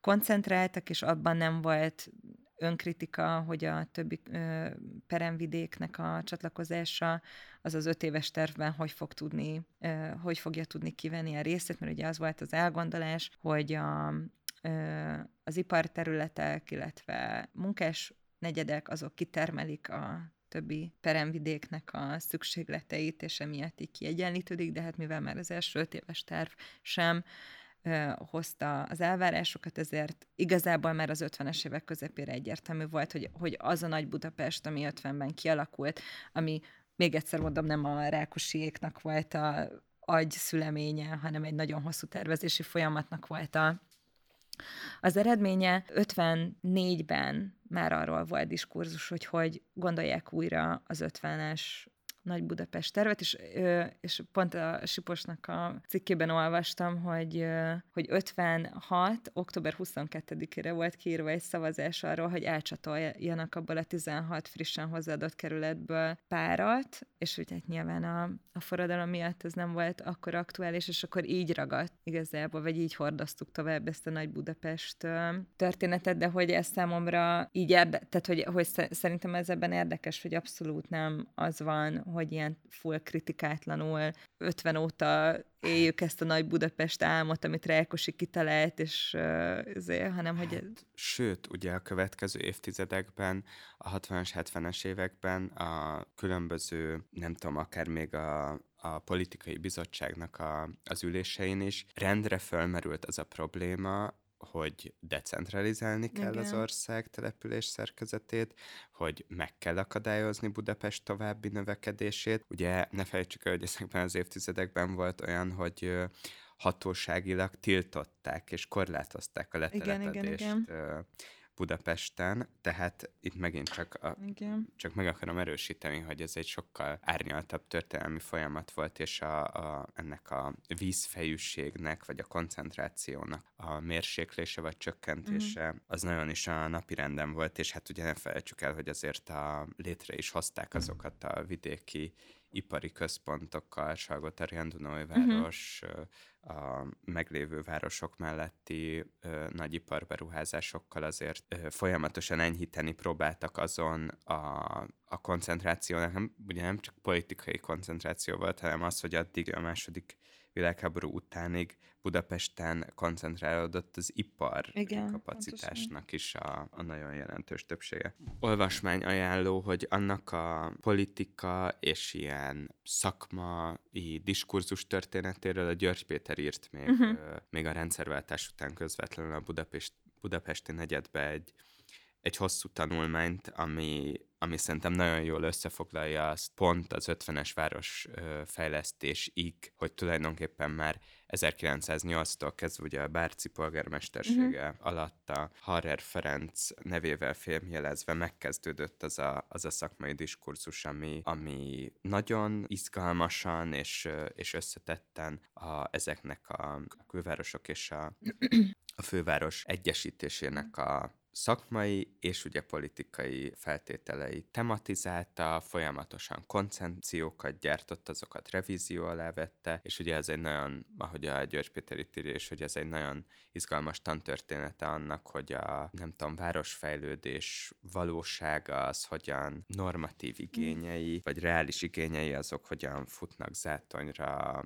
koncentráltak, és abban nem volt önkritika, hogy a többi ö, peremvidéknek a csatlakozása az az öt éves tervben hogy fog tudni, ö, hogy fogja tudni kivenni a részét, mert ugye az volt az elgondolás, hogy a, ö, az iparterületek, illetve munkás negyedek, azok kitermelik a többi peremvidéknek a szükségleteit, és emiatt így kiegyenlítődik, de hát mivel már az első öt éves terv sem hozta az elvárásokat, ezért igazából már az 50-es évek közepére egyértelmű volt, hogy, hogy az a nagy Budapest, ami 50-ben kialakult, ami még egyszer mondom, nem a Rákosiéknak volt a agy szüleménye, hanem egy nagyon hosszú tervezési folyamatnak volt a, az eredménye. 54-ben már arról volt diskurzus, hogy hogy gondolják újra az 50-es nagy Budapest tervet, és, és pont a Siposnak a cikkében olvastam, hogy, hogy 56. október 22-ére volt kiírva egy szavazás arról, hogy elcsatoljanak abból a 16 frissen hozzáadott kerületből párat, és úgy hát nyilván a, a forradalom miatt ez nem volt akkor aktuális, és akkor így ragadt igazából, vagy így hordoztuk tovább ezt a nagy Budapest történetet, de hogy ez számomra így érde, tehát hogy, hogy szerintem ez ebben érdekes, hogy abszolút nem az van, hogy ilyen full kritikátlanul 50 óta éljük ezt a nagy Budapest álmot, amit Rákosi kitalált, és azért, hanem hogy... Hát, sőt, ugye a következő évtizedekben, a 60-as, 70-es években a különböző, nem tudom, akár még a, a politikai bizottságnak a, az ülésein is rendre fölmerült az a probléma, hogy decentralizálni kell Igen. az ország település szerkezetét, hogy meg kell akadályozni Budapest további növekedését. Ugye ne felejtsük el, hogy ezekben az évtizedekben volt olyan, hogy hatóságilag tiltották és korlátozták a letelepedést igen, igen, igen. Budapesten, tehát itt megint csak, a, Igen. csak meg akarom erősíteni, hogy ez egy sokkal árnyaltabb történelmi folyamat volt, és a, a, ennek a vízfejűségnek, vagy a koncentrációnak a mérséklése, vagy csökkentése, mm. az nagyon is a napi renden volt, és hát ugye ne felejtsük el, hogy azért a létre is hozták azokat a vidéki ipari központokkal, Salgótarján Dunajváros, uh-huh. a meglévő városok melletti ö, nagy iparberuházásokkal azért ö, folyamatosan enyhíteni próbáltak azon a, a koncentrációnak, nem, ugye nem csak politikai koncentráció volt, hanem az, hogy addig a második világháború utánig Budapesten koncentrálódott az ipar Igen, kapacitásnak pontosan. is a, a nagyon jelentős többsége. Olvasmány ajánló, hogy annak a politika és ilyen szakmai diskurzus történetéről a György Péter írt még, uh-huh. még a rendszerváltás után közvetlenül a Budapest, budapesti negyedbe egy egy hosszú tanulmányt, ami, ami szerintem nagyon jól összefoglalja azt pont az 50-es város fejlesztésig, hogy tulajdonképpen már 1908-tól kezdve ugye a Bárci polgármestersége uh-huh. alatt a Harrer Ferenc nevével filmjelezve megkezdődött az a, az a szakmai diskurzus, ami, ami nagyon izgalmasan és, és összetetten a, ezeknek a külvárosok és a, a főváros egyesítésének a szakmai és ugye politikai feltételei tematizálta, folyamatosan koncenciókat gyártott, azokat revízió alá vette, és ugye ez egy nagyon, ahogy a György Péter itt írja, és hogy ez egy nagyon izgalmas tantörténete annak, hogy a, nem tudom, városfejlődés valósága az hogyan normatív igényei, vagy reális igényei azok hogyan futnak zátonyra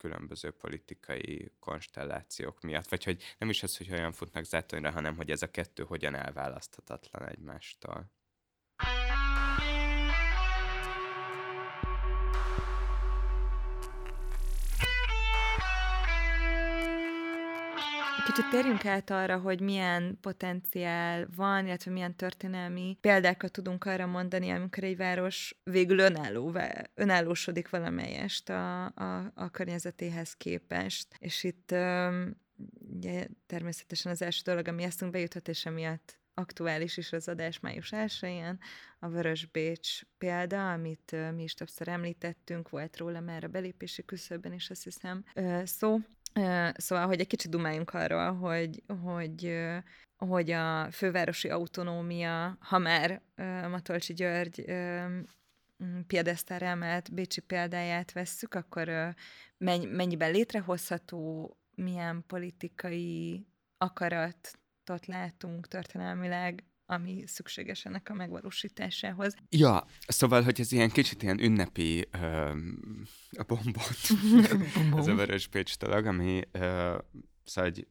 különböző politikai konstellációk miatt, vagy hogy nem is az, hogy olyan futnak zátonyra, hanem hogy ez a kettő hogyan elválaszthatatlan egymástól. Kicsit térjünk át arra, hogy milyen potenciál van, illetve milyen történelmi példákat tudunk arra mondani, amikor egy város végül önálló, önállósodik valamelyest a, a, a környezetéhez képest. És itt ugye, természetesen az első dolog, ami eszünkbe juthat, és emiatt aktuális is az adás május 1 a Vörös Bécs példa, amit mi is többször említettünk, volt róla már a belépési küszöbben is azt hiszem szó, Szóval, hogy egy kicsit dumáljunk arról, hogy, hogy, hogy a fővárosi autonómia, ha már Matolcsi György piedesztára emelt Bécsi példáját vesszük, akkor mennyiben létrehozható, milyen politikai akaratot látunk történelmileg, ami szükséges ennek a megvalósításához. Ja, szóval, hogy ez ilyen kicsit ilyen ünnepi ö, a bombot, ez a Vörös Pécs dolog, ami ö, szóval, hogy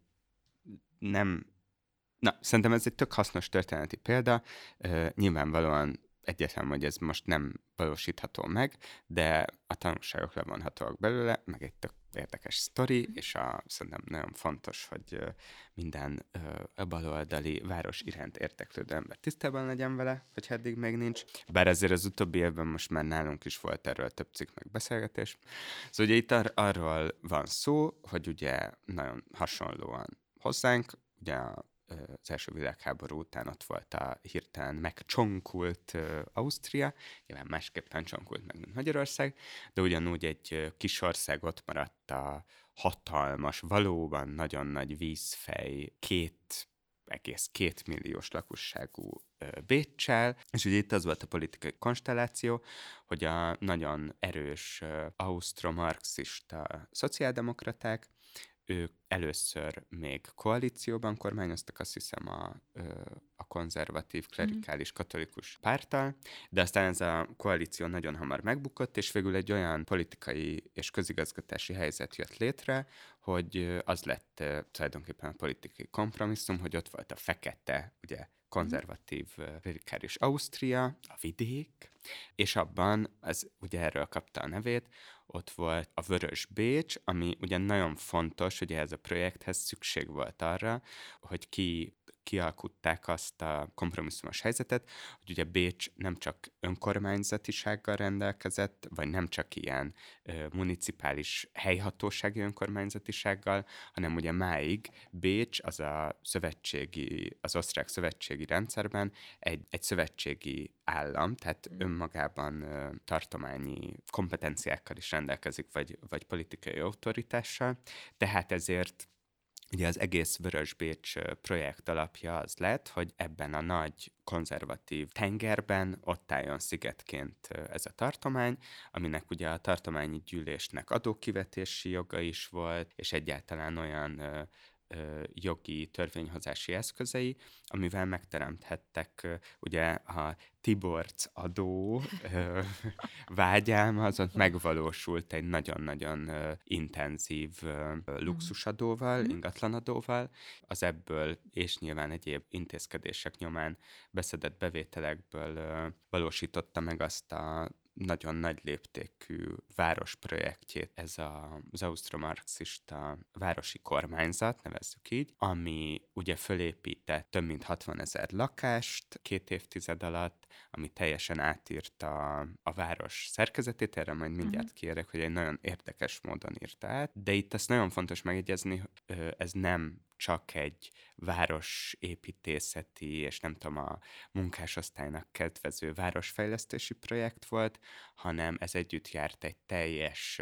nem, na, szerintem ez egy tök hasznos történeti példa, ö, nyilvánvalóan egyetlen, hogy ez most nem valósítható meg, de a tanulságok levonhatóak belőle, meg egy tök érdekes sztori, és a, szerintem nagyon fontos, hogy minden ö, baloldali város iránt érteklődő ember tisztában legyen vele, hogy eddig még nincs. Bár ezért az utóbbi évben most már nálunk is volt erről több cikk meg beszélgetés. Szóval ugye itt ar- arról van szó, hogy ugye nagyon hasonlóan hozzánk, ugye a az első világháború után ott volt a hirtelen megcsonkult Ausztria, nyilván másképpen csonkult meg, mint Magyarország, de ugyanúgy egy kis ország ott maradt a hatalmas, valóban nagyon nagy vízfej, két egész két milliós lakosságú Bécsel, és ugye itt az volt a politikai konstelláció, hogy a nagyon erős ausztromarxista szociáldemokraták ők először még koalícióban kormányoztak, azt hiszem a, a konzervatív, mhm. klerikális, katolikus párttal, de aztán ez a koalíció nagyon hamar megbukott, és végül egy olyan politikai és közigazgatási helyzet jött létre, hogy az lett tulajdonképpen a politikai kompromisszum, hogy ott volt a fekete, ugye konzervatív klerikális Ausztria, a vidék, és abban, ez ugye erről kapta a nevét, ott volt a Vörös Bécs, ami ugye nagyon fontos, hogy ez a projekthez szükség volt arra, hogy ki kialkutták azt a kompromisszumos helyzetet, hogy ugye Bécs nem csak önkormányzatisággal rendelkezett, vagy nem csak ilyen ö, municipális helyhatósági önkormányzatisággal, hanem ugye máig Bécs az a szövetségi, az osztrák szövetségi rendszerben egy, egy szövetségi állam, tehát mm. önmagában ö, tartományi kompetenciákkal is rendelkezik, vagy, vagy politikai autoritással, tehát ezért Ugye az egész Vörös Bécs projekt alapja az lett, hogy ebben a nagy konzervatív tengerben ott álljon szigetként ez a tartomány, aminek ugye a tartományi gyűlésnek adókivetési joga is volt, és egyáltalán olyan jogi törvényhozási eszközei, amivel megteremthettek ugye a Tiborc adó vágyálma, az ott megvalósult egy nagyon-nagyon intenzív luxusadóval, mhm. ingatlanadóval. Az ebből és nyilván egyéb intézkedések nyomán beszedett bevételekből valósította meg azt a nagyon nagy léptékű városprojektjét, ez a, az ausztromarxista városi kormányzat, nevezzük így, ami ugye fölépített több mint 60 ezer lakást két évtized alatt, ami teljesen átírta a város szerkezetét, erre majd mindjárt uh-huh. kérek, hogy egy nagyon érdekes módon írta át, de itt azt nagyon fontos megjegyezni, ez nem csak egy városépítészeti és nem tudom, a munkásosztálynak kedvező városfejlesztési projekt volt, hanem ez együtt járt egy teljes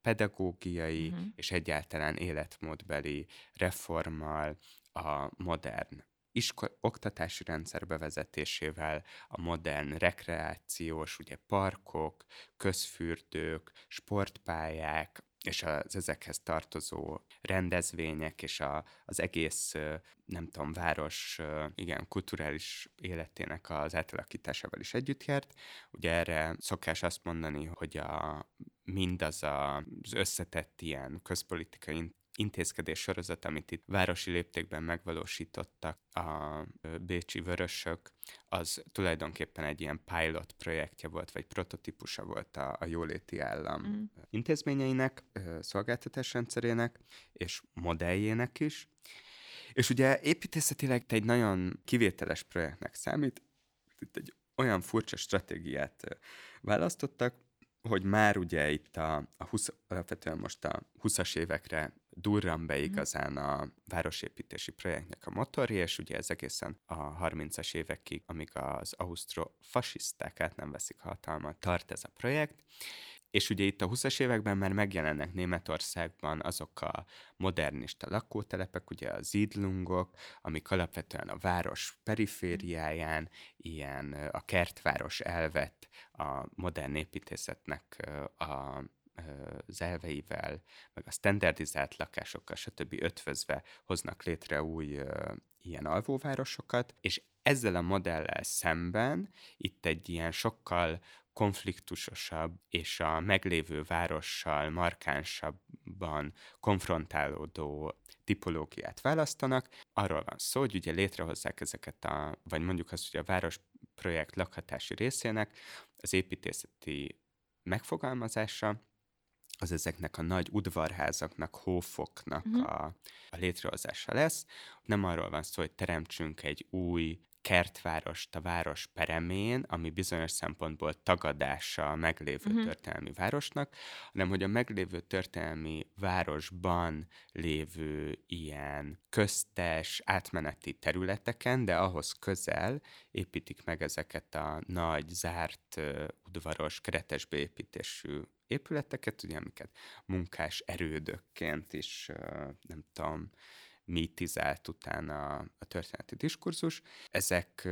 pedagógiai uh-huh. és egyáltalán életmódbeli reformmal a modern isko- oktatási rendszer bevezetésével, a modern rekreációs, ugye parkok, közfürdők, sportpályák, és az ezekhez tartozó rendezvények, és a, az egész, nem tudom, város, igen, kulturális életének az átalakításával is együtt járt. Ugye erre szokás azt mondani, hogy a, mindaz az összetett ilyen közpolitikai intézkedés sorozat, amit itt városi léptékben megvalósítottak a bécsi vörösök, az tulajdonképpen egy ilyen pilot projektje volt, vagy prototípusa volt a, a jóléti állam mm. intézményeinek, szolgáltatásrendszerének, és modelljének is. És ugye építészetileg egy nagyon kivételes projektnek számít, itt egy olyan furcsa stratégiát választottak, hogy már ugye itt a, a 20, alapvetően most a 20-as évekre durran be mhm. igazán a városépítési projektnek a motorja, és ugye ez egészen a 30-as évekig, amíg az ausztrofasiszták át nem veszik hatalmat, tart ez a projekt, és ugye itt a 20-as években már megjelennek Németországban azok a modernista lakótelepek, ugye a zidlungok, amik alapvetően a város perifériáján ilyen a kertváros elvett a modern építészetnek a az elveivel, meg a standardizált lakásokkal, stb. ötvözve hoznak létre új ilyen alvóvárosokat, és ezzel a modellel szemben itt egy ilyen sokkal konfliktusosabb és a meglévő várossal markánsabban konfrontálódó tipológiát választanak. Arról van szó, hogy ugye létrehozzák ezeket a, vagy mondjuk azt, hogy a városprojekt lakhatási részének az építészeti megfogalmazása, az ezeknek a nagy udvarházaknak, hófoknak uh-huh. a, a létrehozása lesz. Nem arról van szó, hogy teremtsünk egy új kertvárost a város peremén, ami bizonyos szempontból tagadása a meglévő uh-huh. történelmi városnak, hanem hogy a meglévő történelmi városban lévő ilyen köztes, átmeneti területeken, de ahhoz közel építik meg ezeket a nagy, zárt, udvaros, keretes beépítésű épületeket, ugye, amiket munkás erődökként is, nem tudom, mítizált utána a történeti diskurzus. Ezek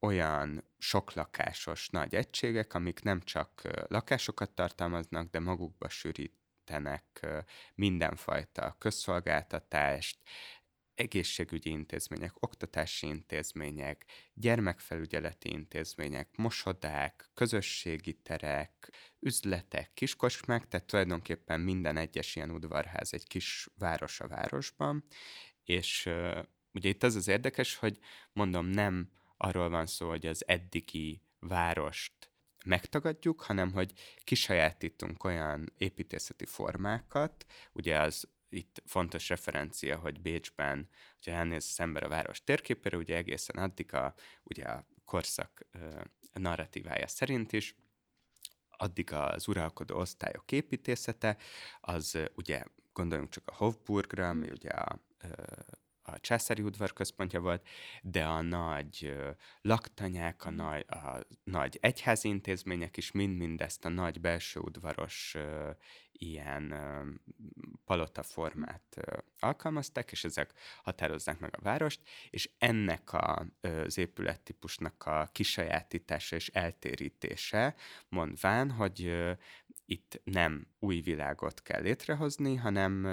olyan soklakásos nagy egységek, amik nem csak lakásokat tartalmaznak, de magukba sűrítenek mindenfajta közszolgáltatást, egészségügyi intézmények, oktatási intézmények, gyermekfelügyeleti intézmények, mosodák, közösségi terek, üzletek, kiskosmák, tehát tulajdonképpen minden egyes ilyen udvarház egy kis város a városban, és ugye itt az az érdekes, hogy mondom, nem arról van szó, hogy az eddigi várost megtagadjuk, hanem hogy kisajátítunk olyan építészeti formákat, ugye az itt fontos referencia, hogy Bécsben, hogyha elnéz az ember a város térképére, ugye egészen addig a, ugye a korszak narratívája szerint is, addig az uralkodó osztályok építészete, az ugye gondoljunk csak a Hofburgra, ami ugye a a császári udvar központja volt, de a nagy laktanyák, a nagy, a nagy egyházi intézmények is mind-mind ezt a nagy belső udvaros ilyen palota formát alkalmazták, és ezek határozzák meg a várost, és ennek a, az épülettípusnak a kisajátítása és eltérítése, mondván, hogy itt nem új világot kell létrehozni, hanem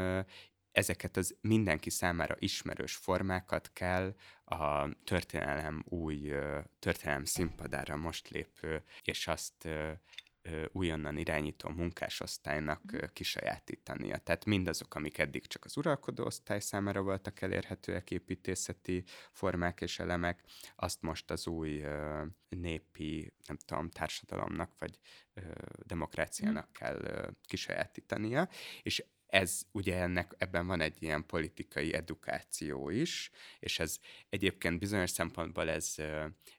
ezeket az mindenki számára ismerős formákat kell a történelem új történelem színpadára most lépő, és azt újonnan irányító munkásosztálynak ö, kisajátítania. Tehát mindazok, amik eddig csak az uralkodó osztály számára voltak elérhetőek építészeti formák és elemek, azt most az új népi, nem tudom, társadalomnak vagy demokráciának kell ö, kisajátítania, és ez ugye ennek, ebben van egy ilyen politikai edukáció is, és ez egyébként bizonyos szempontból ez,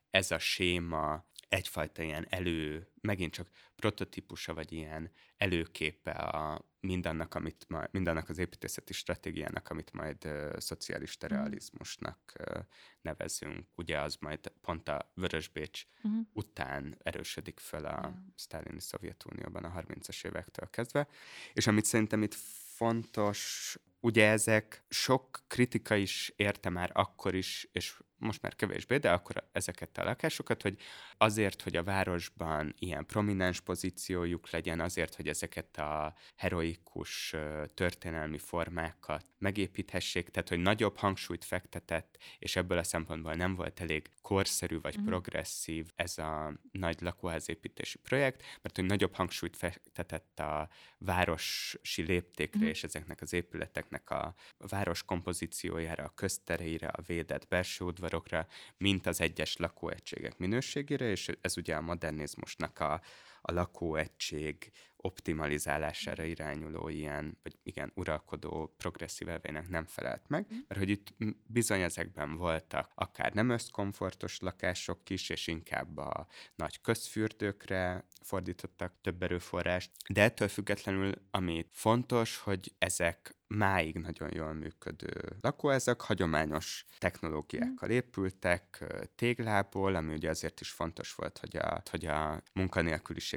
ez a séma egyfajta ilyen elő, megint csak prototípusa, vagy ilyen előképe a mindannak, amit ma, mindannak az építészeti stratégiának, amit majd uh, szocialista realizmusnak uh, nevezünk. Ugye az majd pont a Vörösbécs Mhm. után erősödik fel a Ja. sztálini Szovjetunióban a 30-as évektől kezdve. És amit szerintem itt fontos, ugye ezek sok kritika is érte már akkor is, és most már kevésbé, de akkor ezeket a lakásokat, hogy azért, hogy a városban ilyen prominens pozíciójuk legyen, azért, hogy ezeket a heroikus történelmi formákat megépíthessék, tehát hogy nagyobb hangsúlyt fektetett, és ebből a szempontból nem volt elég korszerű vagy Mhm. progresszív ez a nagy lakóházépítési projekt, mert hogy nagyobb hangsúlyt fektetett a városi léptékre Mhm. és ezeknek az épületeknek a város kompozíciójára, a köztereire, a védett belső udvarokra, mint az egyes lakóegységek minőségére, és ez ugye a modernizmusnak a, a lakóegység optimalizálására irányuló ilyen, vagy igen, uralkodó progresszív elvének nem felelt meg, mert hogy itt bizony ezekben voltak akár nem összkomfortos lakások is, és inkább a nagy közfürdőkre fordítottak több erőforrást, de ettől függetlenül, ami fontos, hogy ezek máig nagyon jól működő lakóházak, hagyományos technológiákkal épültek, ö, téglából, ami ugye azért is fontos volt, hogy a, hogy a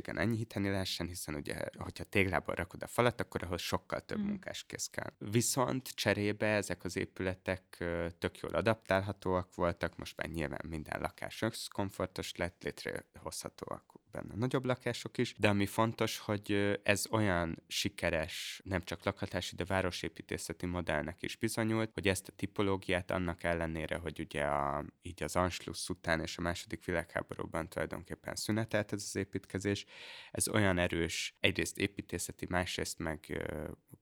munkanélküliségen enyhíteni lehessen, hiszen ugye, hogyha téglából rakod a falat, akkor ahhoz sokkal több Mm. munkás kész kell. Viszont cserébe ezek az épületek tök jól adaptálhatóak voltak, most már nyilván minden lakás komfortos lett, létrehozhatóak benne. Nagyobb lakások is, de ami fontos, hogy ez olyan sikeres, nem csak lakhatási, de városépítészeti modellnek is bizonyult, hogy ezt a tipológiát annak ellenére, hogy ugye a, így az Anschluss után és a második világháborúban tulajdonképpen szünetelt ez az építkezés, ez olyan erős, egyrészt építészeti, másrészt meg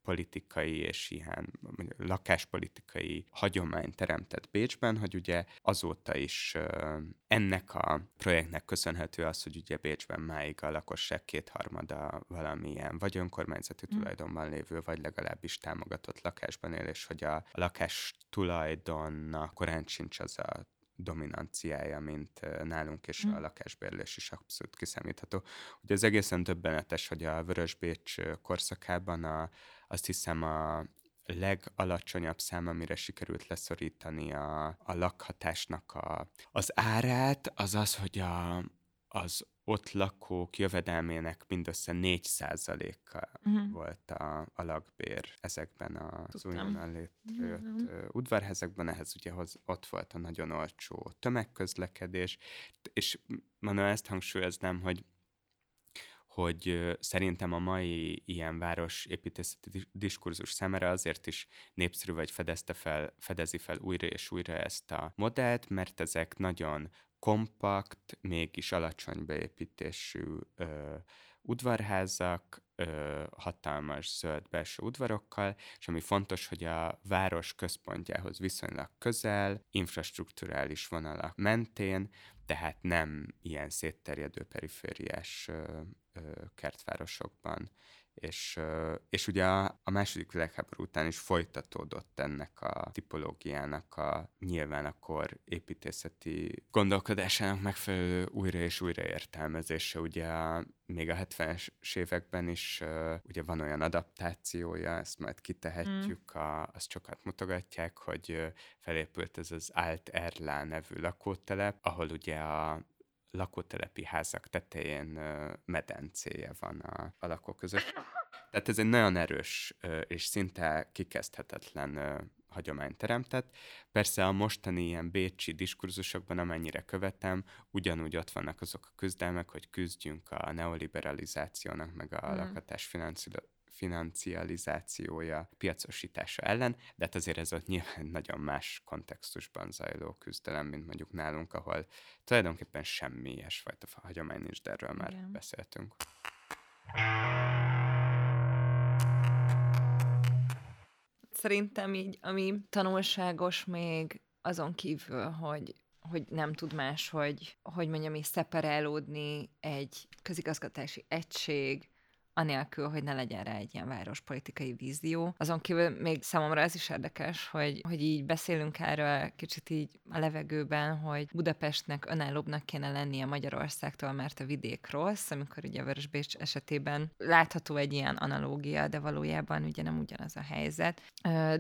politikai és ilyen lakáspolitikai hagyomány teremtett Bécsben, hogy ugye azóta is ennek a projektnek köszönhető az, hogy ugye Bécsben máig a lakosság kétharmada valamilyen vagy önkormányzati Mm. tulajdonban lévő, vagy legalábbis támogatott lakásban él, és hogy a lakás tulajdonnak korán sincs az a dominanciája, mint nálunk, és Mm. a lakásbérlés is abszolút kiszámítható. Ugye az egészen döbbenetes, hogy a Vörösbécs korszakában a, azt hiszem a legalacsonyabb szám, amire sikerült leszorítani a, a lakhatásnak a, az árát, az az, hogy a, az ott lakók jövedelmének mindössze 4%-a Mhm. volt a, a lakbér ezekben az újonnan létrejött ö, udvarházakban, ehhez ugye hoz, ott volt a nagyon olcsó tömegközlekedés, és mondom, ezt hangsúlyoznám, hogy hogy szerintem a mai ilyen városépítészeti dis- diskurzus számára azért is népszerű vagy fedezte fel, fedezi fel újra és újra ezt a modellt, mert ezek nagyon kompakt, mégis alacsony beépítésű ö, udvarházak, ö, hatalmas zöld belső udvarokkal, és ami fontos, hogy a város központjához viszonylag közel, infrastruktúrális vonalak mentén, tehát nem ilyen szétterjedő perifériás kertvárosokban. És, és ugye a, második világháború után is folytatódott ennek a tipológiának a nyilván akkor építészeti gondolkodásának megfelelő újra és újra értelmezése. Ugye még a 70-es években is ugye van olyan adaptációja, ezt majd kitehetjük, a, azt sokat mutogatják, hogy felépült ez az Alt Erlá nevű lakótelep, ahol ugye a lakótelepi házak tetején medencéje van a, a lakók között. Tehát ez egy nagyon erős és szinte kikezdhetetlen ö, hagyomány teremtett. Persze a mostani ilyen bécsi diskurzusokban, amennyire követem, ugyanúgy ott vannak azok a küzdelmek, hogy küzdjünk a neoliberalizációnak, meg a Mm. lakatás finanszírozásának financializációja, piacosítása ellen, de hát azért ez ott nyilván nagyon más kontextusban zajló küzdelem, mint mondjuk nálunk, ahol tulajdonképpen semmi ilyesfajta hagyomány nincs, de erről már Igen. beszéltünk. Szerintem így, ami tanulságos még azon kívül, hogy hogy nem tud más, hogy, hogy mondjam, is szeparálódni egy közigazgatási egység, anélkül, hogy ne legyen rá egy ilyen várospolitikai vízió. Azon kívül még számomra ez is érdekes, hogy, hogy így beszélünk erről kicsit így a levegőben, hogy Budapestnek önállóbbnak kéne lennie Magyarországtól, mert a vidék rossz, amikor ugye Vörös Bécs esetében látható egy ilyen analógia, de valójában ugye nem ugyanaz a helyzet.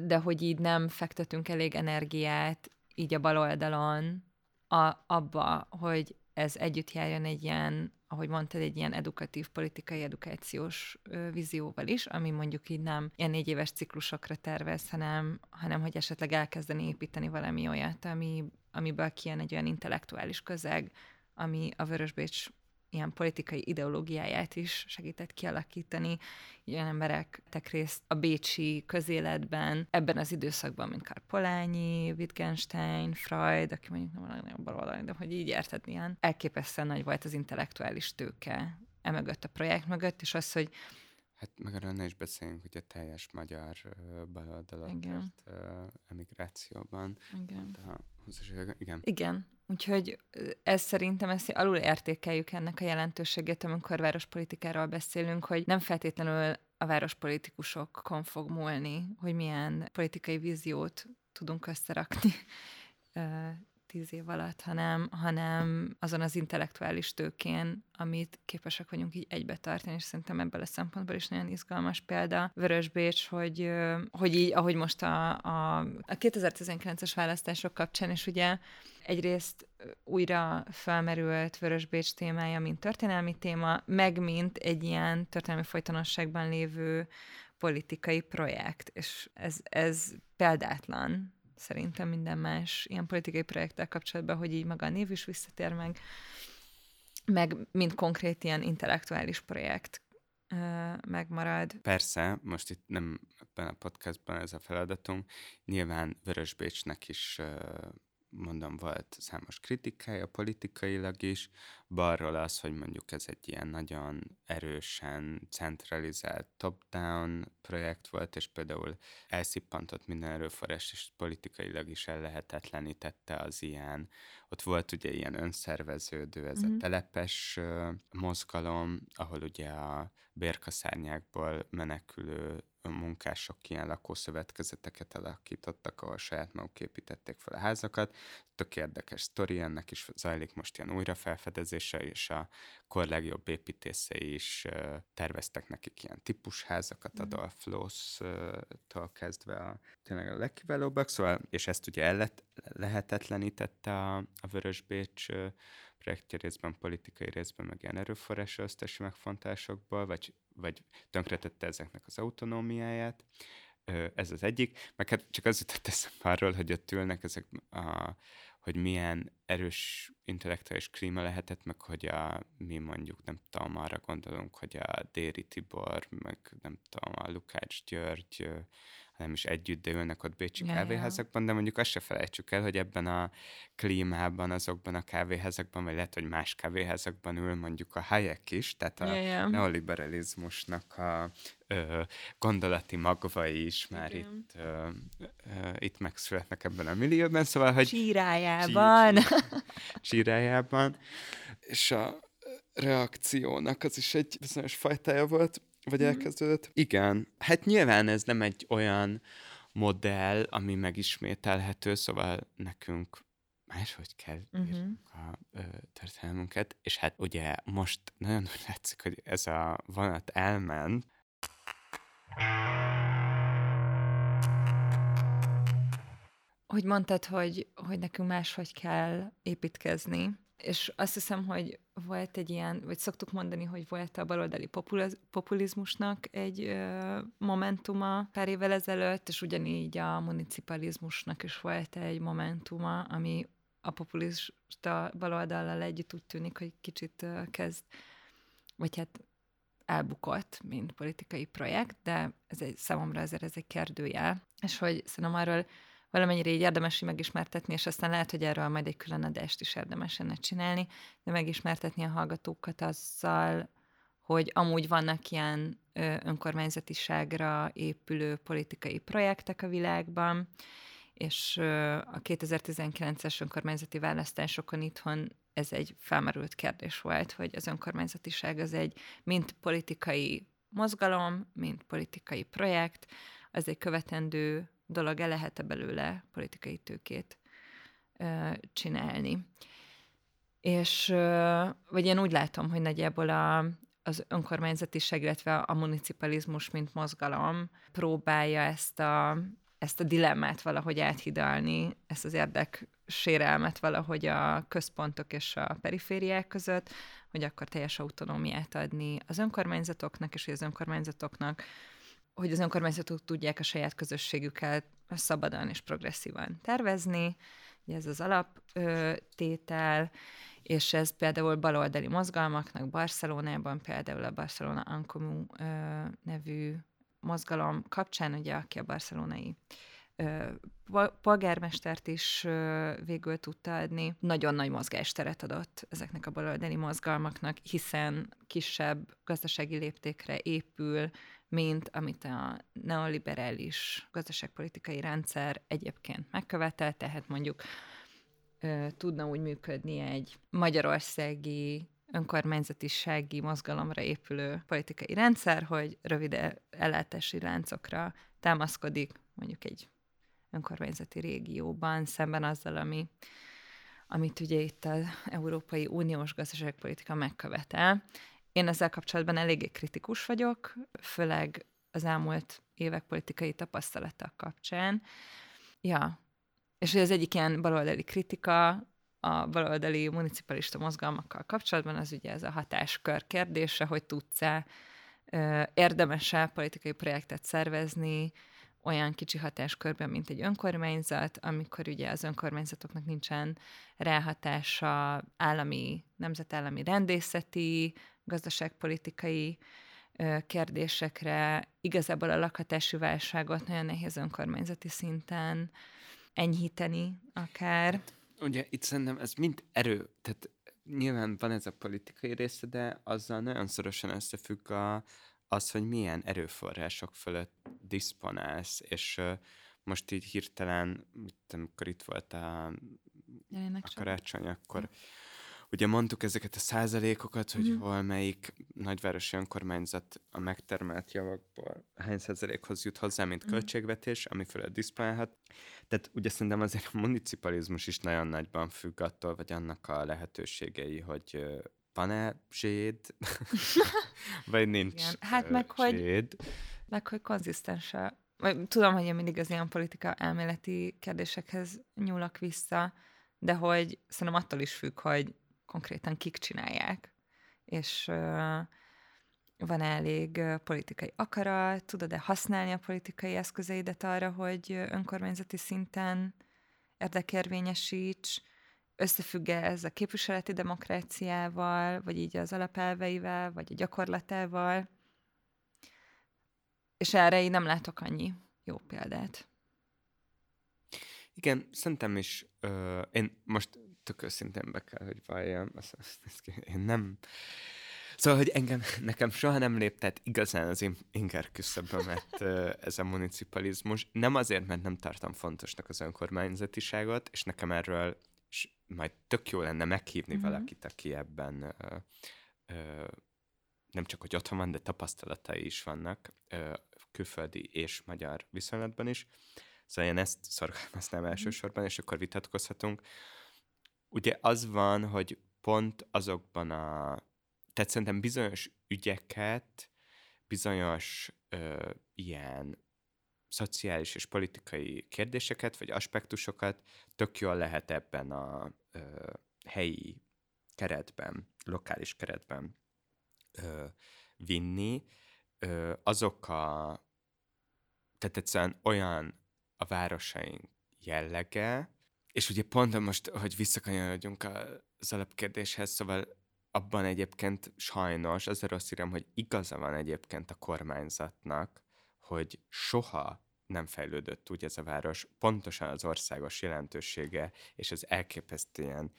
De hogy így nem fektetünk elég energiát így a bal oldalon a, abba, hogy ez együtt járjon egy ilyen, ahogy mondtad, egy ilyen edukatív, politikai, edukációs vízióval is, ami mondjuk így nem ilyen négy éves ciklusokra tervez, hanem, hanem hogy esetleg elkezdeni építeni valami olyat, ami, amiből kijön egy olyan intellektuális közeg, ami a Vörösbécs ilyen politikai ideológiáját is segített kialakítani. Ilyen emberek részt a bécsi közéletben ebben az időszakban, mint Karpolányi, Wittgenstein, Freud, aki mondjuk nem a nagyon baloldali, de hogy így érted, ilyen elképesztően nagy volt az intellektuális tőke emögött a projekt mögött, és az, hogy Hát meg arra ne is beszéljünk, hogy a teljes magyar baloldalat uh, emigrációban. Igen. De, igen. Igen. Úgyhogy ez szerintem ezt alul értékeljük ennek a jelentőségét, amikor várospolitikáról beszélünk, hogy nem feltétlenül a várospolitikusokon fog múlni, hogy milyen politikai víziót tudunk összerakni tíz év alatt, hanem, hanem azon az intellektuális tőkén, amit képesek vagyunk így egybe tartani, és szerintem ebből a szempontból is nagyon izgalmas példa. Vörös Bécs, hogy, hogy így, ahogy most a, a, a 2019-es választások kapcsán, és ugye egyrészt újra felmerült Vörös Bécs témája, mint történelmi téma, meg mint egy ilyen történelmi folytonosságban lévő politikai projekt, és ez, ez példátlan szerintem minden más ilyen politikai projekttel kapcsolatban, hogy így maga a név is visszatér meg, meg mint konkrét ilyen intellektuális projekt megmarad. Persze, most itt nem ebben a podcastban ez a feladatunk, nyilván Vörösbécsnek is mondom, volt számos kritikája politikailag is, balról az, hogy mondjuk ez egy ilyen nagyon erősen centralizált top-down projekt volt, és például elszippantott minden erőforrás, és politikailag is ellehetetlenítette az ilyen, ott volt ugye ilyen önszerveződő, ez mm-hmm. a mhm. telepes mozgalom, ahol ugye a bérkaszárnyákból menekülő munkások ilyen lakószövetkezeteket alakítottak, ahol saját maguk építették fel a házakat. Tök érdekes sztori, ennek is zajlik most ilyen újrafelfedezése, és a kor legjobb építészei is terveztek nekik ilyen típusházakat, mm. Adolf Loos-tól kezdve a tényleg a legkiválóbbak, szóval, és ezt ugye el lehetetlenítette a, a Vörös Bécs uh, projektje részben politikai részben, meg ilyen erőforrás osztási megfontásokból, vagy, vagy tönkretette ezeknek az autonómiáját. Ez az egyik. Meg hát csak az jutott eszembe arról, hogy ott ülnek ezek a, hogy milyen erős intellektuális klíma lehetett, meg hogy a, mi mondjuk, nem tudom, arra gondolunk, hogy a Déri Tibor, meg nem tudom, a Lukács György, nem is együtt, de ülnek ott bécsi ja, kávéházakban, de mondjuk azt se felejtsük el, hogy ebben a klímában, azokban a kávéházakban, vagy lehet, hogy más kávéházakban ül mondjuk a Hayek is, tehát a ja, ja. neoliberalizmusnak a ö, gondolati magvai is már Igen. itt, ö, ö, itt megszületnek ebben a millióban, szóval, hogy... Csírájában. Csí, csírájában. És a reakciónak az is egy bizonyos fajtája volt, vagy mhm. elkezdődött? Igen. Hát nyilván ez nem egy olyan modell, ami megismételhető, szóval nekünk máshogy kell uh-huh. a ö, történelmünket, és hát ugye most nagyon úgy látszik, hogy ez a vonat elment. Hogy mondtad, hogy, hogy nekünk máshogy kell építkezni, és azt hiszem, hogy volt egy ilyen, vagy szoktuk mondani, hogy volt a baloldali populizmusnak egy ö, momentuma pár évvel ezelőtt, és ugyanígy a municipalizmusnak is volt egy momentuma, ami a populista baloldallal együtt úgy tűnik, hogy kicsit ö, kezd, vagy hát elbukott, mint politikai projekt, de ez egy, számomra ezért ez egy kérdőjel, és hogy szerintem arról valamennyire így érdemes megismertetni, és aztán lehet, hogy erről majd egy külön adást is érdemes lenne csinálni, de megismertetni a hallgatókat azzal, hogy amúgy vannak ilyen önkormányzatiságra épülő politikai projektek a világban, és a 2019-es önkormányzati választásokon itthon ez egy felmerült kérdés volt, hogy az önkormányzatiság az egy mind politikai mozgalom, mint politikai projekt, az egy követendő dolog, el lehet-e belőle politikai tőkét csinálni. És, vagy én úgy látom, hogy nagyjából a, az önkormányzatiság, illetve a municipalizmus, mint mozgalom próbálja ezt a, ezt a dilemmát valahogy áthidalni, ezt az érdek sérelmet valahogy a központok és a perifériák között, hogy akkor teljes autonómiát adni az önkormányzatoknak, és hogy az önkormányzatoknak, hogy az önkormányzatok tudják a saját közösségüket szabadon és progresszívan tervezni, ugye ez az alaptétel, és ez például baloldali mozgalmaknak Barcelonában, például a Barcelona Ancomu nevű mozgalom kapcsán, ugye, aki a barcelonai polgármestert is végül tudta adni. Nagyon nagy mozgásteret adott ezeknek a baloldali mozgalmaknak, hiszen kisebb gazdasági léptékre épül, mint amit a neoliberális gazdaságpolitikai rendszer egyébként megkövetel, tehát mondjuk tudna úgy működni egy magyarországi önkormányzatisági mozgalomra épülő politikai rendszer, hogy rövid ellátási láncokra támaszkodik, mondjuk egy önkormányzati régióban, szemben azzal, ami, amit ugye itt az Európai Uniós gazdaságpolitika megkövetel. Én ezzel kapcsolatban eléggé kritikus vagyok, főleg az elmúlt évek politikai tapasztalatok kapcsán. Ja, és az egyik ilyen baloldali kritika a baloldali municipalista mozgalmakkal kapcsolatban az ugye ez a hatáskör kérdése, hogy tudsz-e érdemes-e politikai projektet szervezni olyan kicsi hatáskörben, mint egy önkormányzat, amikor ugye az önkormányzatoknak nincsen ráhatása állami, nemzetállami rendészeti, gazdaságpolitikai kérdésekre. Igazából a lakhatási válságot nagyon nehéz önkormányzati szinten enyhíteni akár. Ugye itt szerintem ez mind erő, tehát nyilván van ez a politikai része, de azzal nagyon szorosan összefügg a, az, hogy milyen erőforrások fölött diszponálsz, és uh, most így hirtelen, amikor itt volt a, a karácsony, akkor hm. Ugye mondtuk ezeket a százalékokat, hogy mm. hol melyik nagyvárosi önkormányzat a megtermelt javakból hány százalékhoz jut hozzá, mint mm. költségvetés, ami fölött diszponálhat. Tehát ugye szerintem azért a municipalizmus is nagyon nagyban függ attól, vagy annak a lehetőségei, hogy van-e zséd, vagy nincs Igen. Hát meg, zséd. hogy, meg hogy konzisztens a Tudom, hogy én mindig az ilyen politika elméleti kérdésekhez nyúlok vissza, de hogy szerintem attól is függ, hogy konkrétan kik csinálják. És van elég politikai akarat, tudod-e használni a politikai eszközeidet arra, hogy önkormányzati szinten érdekérvényesíts, összefügg ez a képviseleti demokráciával, vagy így az alapelveivel, vagy a gyakorlatával. És erre én nem látok annyi jó példát. Igen, szerintem is, ö, én most tök őszintén be kell, hogy valljam, azt, azt, azt, én nem, Szóval, hogy engem, nekem soha nem léptet igazán az inger küszöbömet ez a municipalizmus. Nem azért, mert nem tartom fontosnak az önkormányzatiságot, és nekem erről és majd tök jó lenne meghívni mm-hmm. valakit, aki ebben ö, ö, nem csak, hogy otthon van, de tapasztalatai is vannak, ö, külföldi és magyar viszonylatban is. Szóval én ezt szorgalmaznám mm-hmm. elsősorban, és akkor vitatkozhatunk. Ugye az van, hogy pont azokban a... Tehát szerintem bizonyos ügyeket, bizonyos ö, ilyen szociális és politikai kérdéseket, vagy aspektusokat tök jól lehet ebben a ö, helyi keretben, lokális keretben ö, vinni. Ö, azok a, tehát egyszerűen olyan a városaink jellege, és ugye pont most, hogy visszakanyarodjunk az alapkérdéshez, szóval abban egyébként sajnos az a rossz írem, hogy igaza van egyébként a kormányzatnak, hogy soha nem fejlődött úgy ez a város, pontosan az országos jelentősége és az elképesztően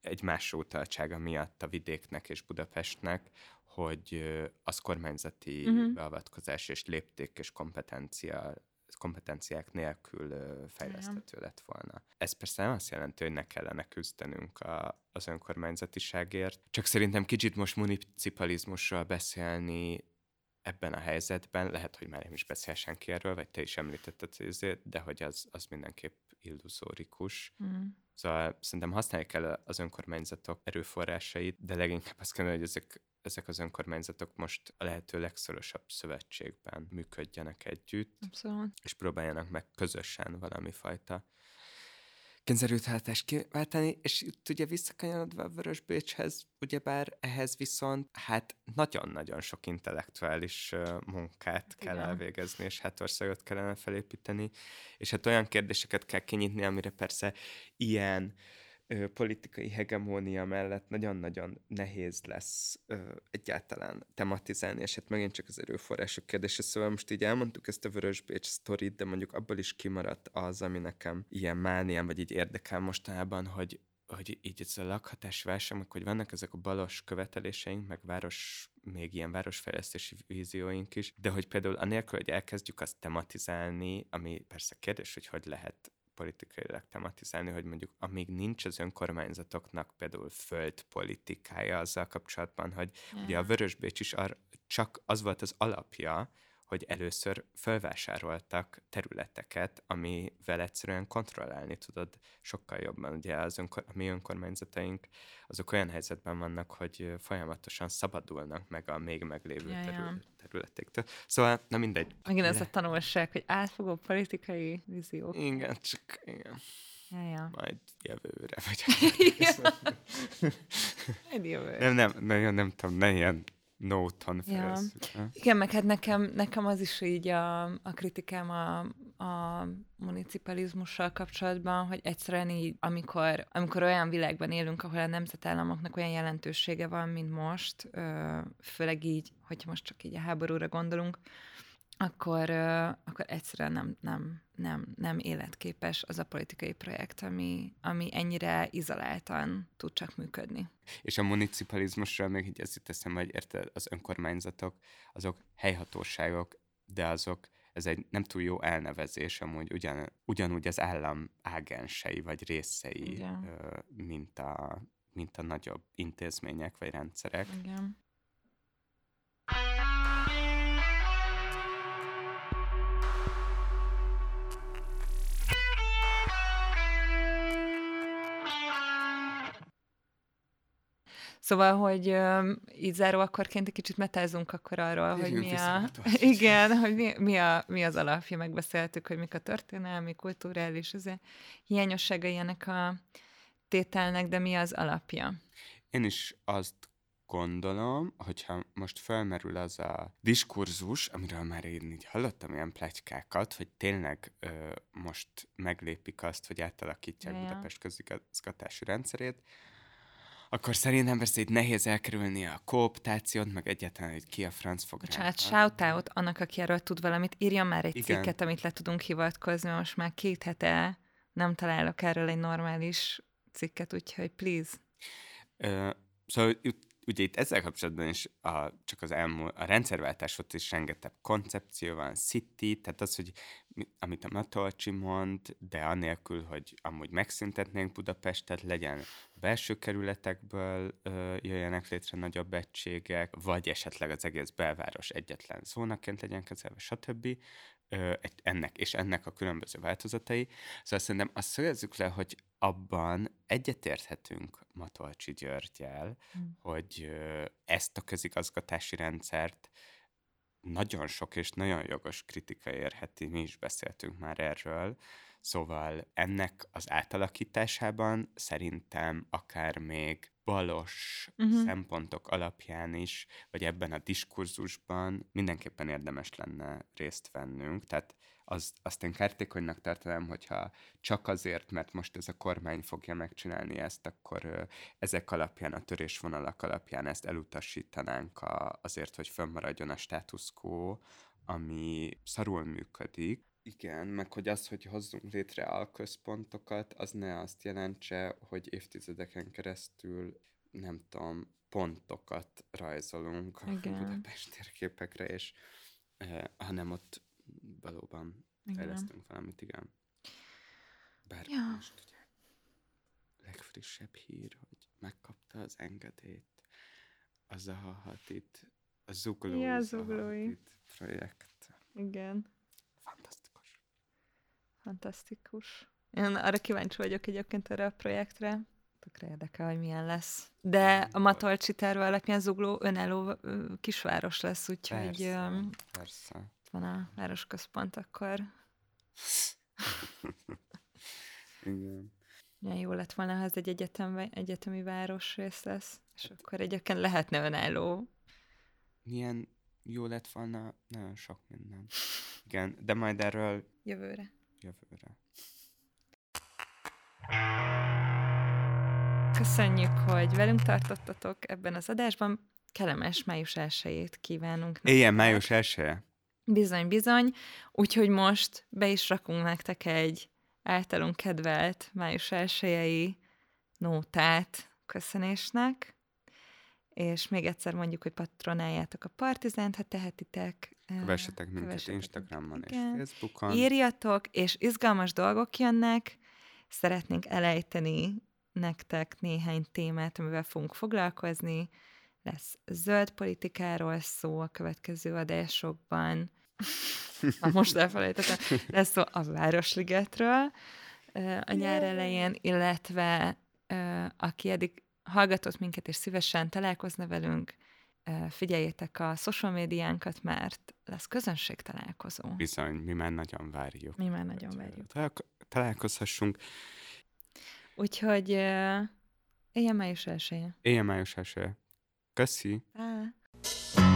egymásra utaltsága miatt a vidéknek és Budapestnek, hogy az kormányzati uh-huh. beavatkozás és lépték és kompetencia kompetenciák nélkül fejleszthető lett volna. Ez persze nem azt jelenti, hogy ne kellene küzdenünk a, az önkormányzatiságért, csak szerintem kicsit most municipalizmusról beszélni ebben a helyzetben, lehet, hogy már nem is beszél senki erről, vagy te is említetted, ezért, de hogy az, az mindenképp illuzórikus. Mm. Szóval szerintem használni kell az önkormányzatok erőforrásait, de leginkább azt kellene, hogy ezek, ezek az önkormányzatok most a lehető legszorosabb szövetségben működjenek együtt, Abszolút. és próbáljanak meg közösen valami fajta kényszerültáltást kiváltani, és itt ugye visszakanyarodva a Vörös Bécshez, ugyebár ehhez viszont hát nagyon-nagyon sok intellektuális munkát kell igen. elvégezni, és hát országot kellene felépíteni, és hát olyan kérdéseket kell kinyitni, amire persze ilyen ö, politikai hegemónia mellett nagyon-nagyon nehéz lesz ö, egyáltalán tematizálni, és hát megint csak az erőforrások kérdése. Szóval most így elmondtuk ezt a Vörös Bécs sztorit, de mondjuk abból is kimaradt az, ami nekem ilyen mániám, vagy így érdekel mostanában, hogy hogy így ez a lakhatásválság, meg hogy vannak ezek a balos követeléseink, meg város, még ilyen városfejlesztési vízióink is, de hogy például anélkül, hogy elkezdjük azt tematizálni, ami persze kérdés, hogy hogy lehet politikailag tematizálni, hogy mondjuk amíg nincs az önkormányzatoknak például földpolitikája azzal kapcsolatban, hogy Ja. ugye a Vörösbécs is ar- csak az volt az alapja, hogy először fölvásároltak területeket, amivel egyszerűen kontrollálni tudod sokkal jobban. Ugye az önkor- a mi önkormányzataink azok olyan helyzetben vannak, hogy folyamatosan szabadulnak meg a még meglévő Ja, ja. terül- területektől. Szóval, na mindegy. Megint ez a tanulság, hogy átfogó politikai víziók. Igen, csak igen, Ja, ja. majd jövőre, vagy Egy jövő. nem, nem, nagyon nem tudom, ne ilyen nóton Ja. fejezzük. ha? Igen, meg hát nekem, nekem az is így a, a kritikám a, a municipalizmussal kapcsolatban, hogy egyszerűen így, amikor, amikor olyan világban élünk, ahol a nemzetállamoknak olyan jelentősége van, mint most, főleg így, hogyha most csak így a háborúra gondolunk, akkor, akkor egyszerűen nem, nem, nem, nem életképes az a politikai projekt, ami, ami ennyire izoláltan tud csak működni. És a municipalizmusról még így ez jut eszembe, hogy érted, az önkormányzatok, azok helyhatóságok, de azok, ez egy nem túl jó elnevezés, amúgy ugyan, ugyanúgy az állam ágensei vagy részei, Igen. mint a, mint a nagyobb intézmények vagy rendszerek. Igen. Szóval, hogy öm, így záró akkorként egy kicsit metázunk akkor arról, hogy Térjünk mi a... Igen, hogy mi, mi, a, mi az alapja, megbeszéltük, hogy mik a történelmi, kulturális azért hiányosságai ennek a tételnek, de mi az alapja? Én is azt gondolom, hogyha most felmerül az a diskurzus, amiről már én így hallottam ilyen pletykákat, hogy tényleg ö, most meglépik azt, hogy átalakítják Ja, ja. Budapest közigazgatási rendszerét, akkor szerintem persze itt nehéz elkerülni a kooptációt, meg egyáltalán, hogy ki a franc fog Bocsánat, shout out annak, aki erről tud valamit, írjon már egy Igen. cikket, amit le tudunk hivatkozni, most már két hete nem találok erről egy normális cikket, úgyhogy please. Ö, szóval ugye itt ezzel kapcsolatban is a, csak az elmúlt, a rendszerváltás ott is rengeteg koncepció van, city, tehát az, hogy mi, amit a Matolcsi mond, de anélkül, hogy amúgy megszüntetnénk Budapestet, legyen belső kerületekből ö, jöjjenek létre nagyobb egységek, vagy esetleg az egész belváros egyetlen zónaként legyen kezelve, stb. Egy, ennek és ennek a különböző változatai. Szóval szerintem azt szögezzük le, hogy abban egyetérthetünk Matolcsi Györgyel, Mm. hogy ezt a közigazgatási rendszert nagyon sok és nagyon jogos kritika érheti, mi is beszéltünk már erről, szóval ennek az átalakításában szerintem akár még balos Mhm. uh-huh. szempontok alapján is, vagy ebben a diskurzusban mindenképpen érdemes lenne részt vennünk. Tehát az, azt én kártékonynak tartanám, hogyha csak azért, mert most ez a kormány fogja megcsinálni ezt, akkor ezek alapján, a törésvonalak alapján ezt elutasítanánk a, azért, hogy fönnmaradjon a status quo, ami szarul működik. Igen, meg hogy az, hogy hozzunk létre alközpontokat, az ne azt jelentse, hogy évtizedeken keresztül, nem tudom, pontokat rajzolunk a Igen. Budapest térképekre, és eh, hanem ott valóban Igen. fejlesztünk valamit, igen. Bár Ja. most ugye legfrissebb hír, hogy megkapta az engedélyt a Zahahatit, a Zuglói Ja, Zuglói. Projekt. Igen. Fantasztikus. Én arra kíváncsi vagyok egyébként erre a projektre. Tökre érdekel, hogy milyen lesz. De a Matolcsi terve alapján Zugló önálló kisváros lesz, úgyhogy Persze, öm, persze. van a városközpont, akkor Igen. milyen jó lett volna, ha ez egy egyetem, egyetemi városrész lesz, és akkor egyébként lehetne önálló. Milyen jó lett volna, nagyon sok minden. Igen, de majd erről Jövőre. Jövőre. Köszönjük, hogy velünk tartottatok ebben az adásban. Kellemes május 1 kívánunk. Éjjel nektek. május elsője? Bizony, bizony. Úgyhogy most be is rakunk nektek egy általunk kedvelt május 1 nótát köszönésnek, és még egyszer mondjuk, hogy patronáljátok a Partizánt, ha tehetitek. Kövessetek minket kövessetek Instagramon minket, és. Facebookon. Írjatok, és izgalmas dolgok jönnek. Szeretnénk elejteni nektek néhány témát, amivel fogunk foglalkozni. Lesz zöld politikáról szó a következő adásokban. Ha most elfelejtettem. Lesz szó a Városligetről a nyár elején, illetve aki eddig hallgatott minket, és szívesen találkozna velünk, figyeljétek a social médiánkat, mert lesz közönség találkozó. Bizony, mi már nagyon várjuk. Mi már nagyon várjuk. találko- találkozhassunk. Úgyhogy uh, éljen május elsője. Éjjel május elsője. Köszi. Bye.